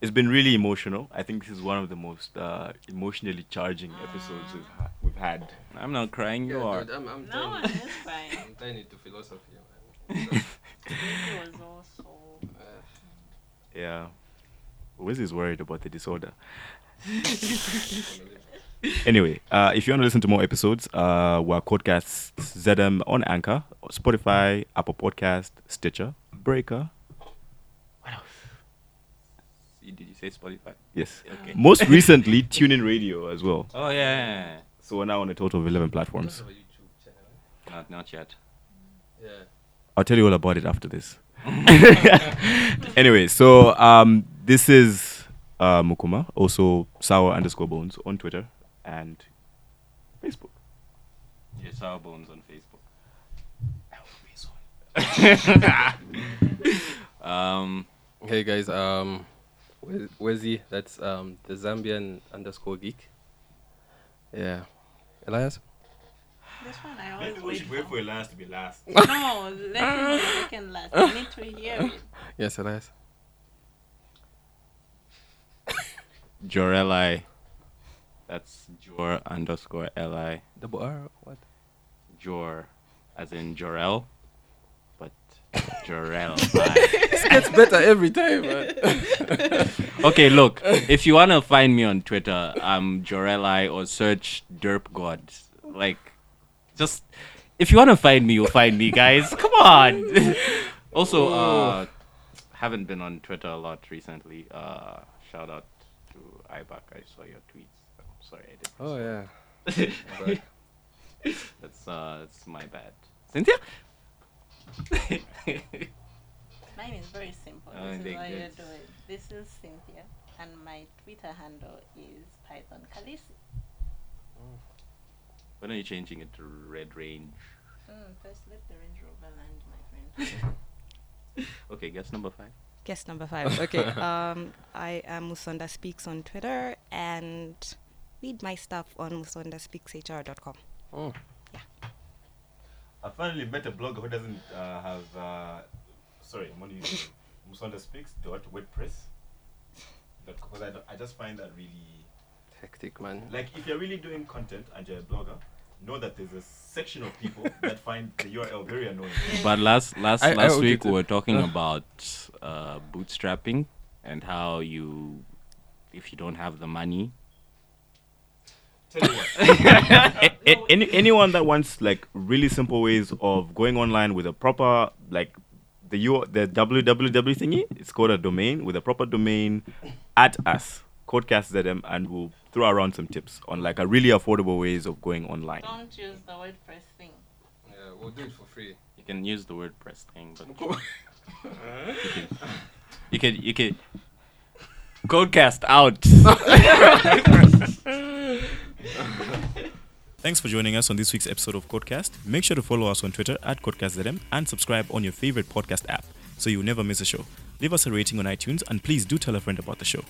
it's been really emotional i think this is one of the most uh, emotionally charging episodes we've, ha- we've had I'm not crying. You Yeah, are. dude, I'm, I'm No one is crying. I'm turning into philosophy. Man. It was also. Uh, yeah Wiz is worried about the disorder I'm gonna leave. Anyway, uh, if you want to listen to more episodes, uh, we're Codecast ZM on Anchor, Spotify, Apple Podcast, Stitcher, Breaker. What else? Did you say Spotify? Yes. Okay. *laughs* Most recently, TuneIn Radio as well. Oh yeah. So we're now on a total of 11 platforms. YouTube channel. Not not yet. Yeah. I'll tell you all about it after this. *laughs* *laughs* anyway, so um, this is uh, Mukuma, also sour underscore bones on Twitter and Facebook. Yeah, Sour Bones on Facebook. *laughs* um, Hey guys, um, Wes- Wezi, that's um the Zambian underscore geek. Yeah. Elias? This one I always wait for. Elias to be last. No, let him be second last. I need to hear it. *laughs* Yes, Elias. *laughs* Joreli. That's Jor underscore Li. Double R? What? Jor, as in Jorel, but Jorel. *laughs* This gets better every time, man. *laughs* okay, look. If you wanna find me on Twitter, I'm Joreli or search Derp God. Like, just if you wanna find me, you'll find me, guys. Come on. *laughs* also, uh, haven't been on Twitter a lot recently. Uh, shout out to Ibak. I saw your tweets. Oh, sorry, I didn't. oh yeah. *laughs* But that's uh, that's my bad. Cynthia. *laughs* Mine is very simple. Oh, this is they what you're good. doing. This is Cynthia, and my Twitter handle is Python Khaleesi. When are you changing it to Red Range? Mm, first, let the Range Rover land, my friend. *laughs* Okay, guess number five. Guess number five. Okay. um, I am Musonda Speaks on Twitter and read my stuff on musondaspeakshr.com. Oh. Yeah. I finally met a blogger who doesn't uh, have. Uh, sorry, I'm only using Musonda Speaks dot WordPress. Because I, I just find that really Hectic, man. like if you're really doing content and you're a blogger, know that there's a section of people *laughs* that find the URL very annoying. But last last I- I last would week we were talking *laughs* about uh, bootstrapping and how you, if you don't have the money, Tell you what. A- a- *laughs* any, anyone that wants like really simple ways of going online with a proper like the U the www thingy, it's called a domain with a proper domain at us codecast.zm and we'll throw around some tips on like a really affordable ways of going online. Don't use the WordPress thing. Yeah, we'll do it for free. you can use the WordPress thing, but *laughs* you can you can codecast out. *laughs* *laughs* Thanks for joining us on this week's episode of Codecast. Make sure to follow us on Twitter at CodecastZM and subscribe on your favorite podcast app so you'll never miss a show. Leave us a rating on iTunes and please do tell a friend about the show.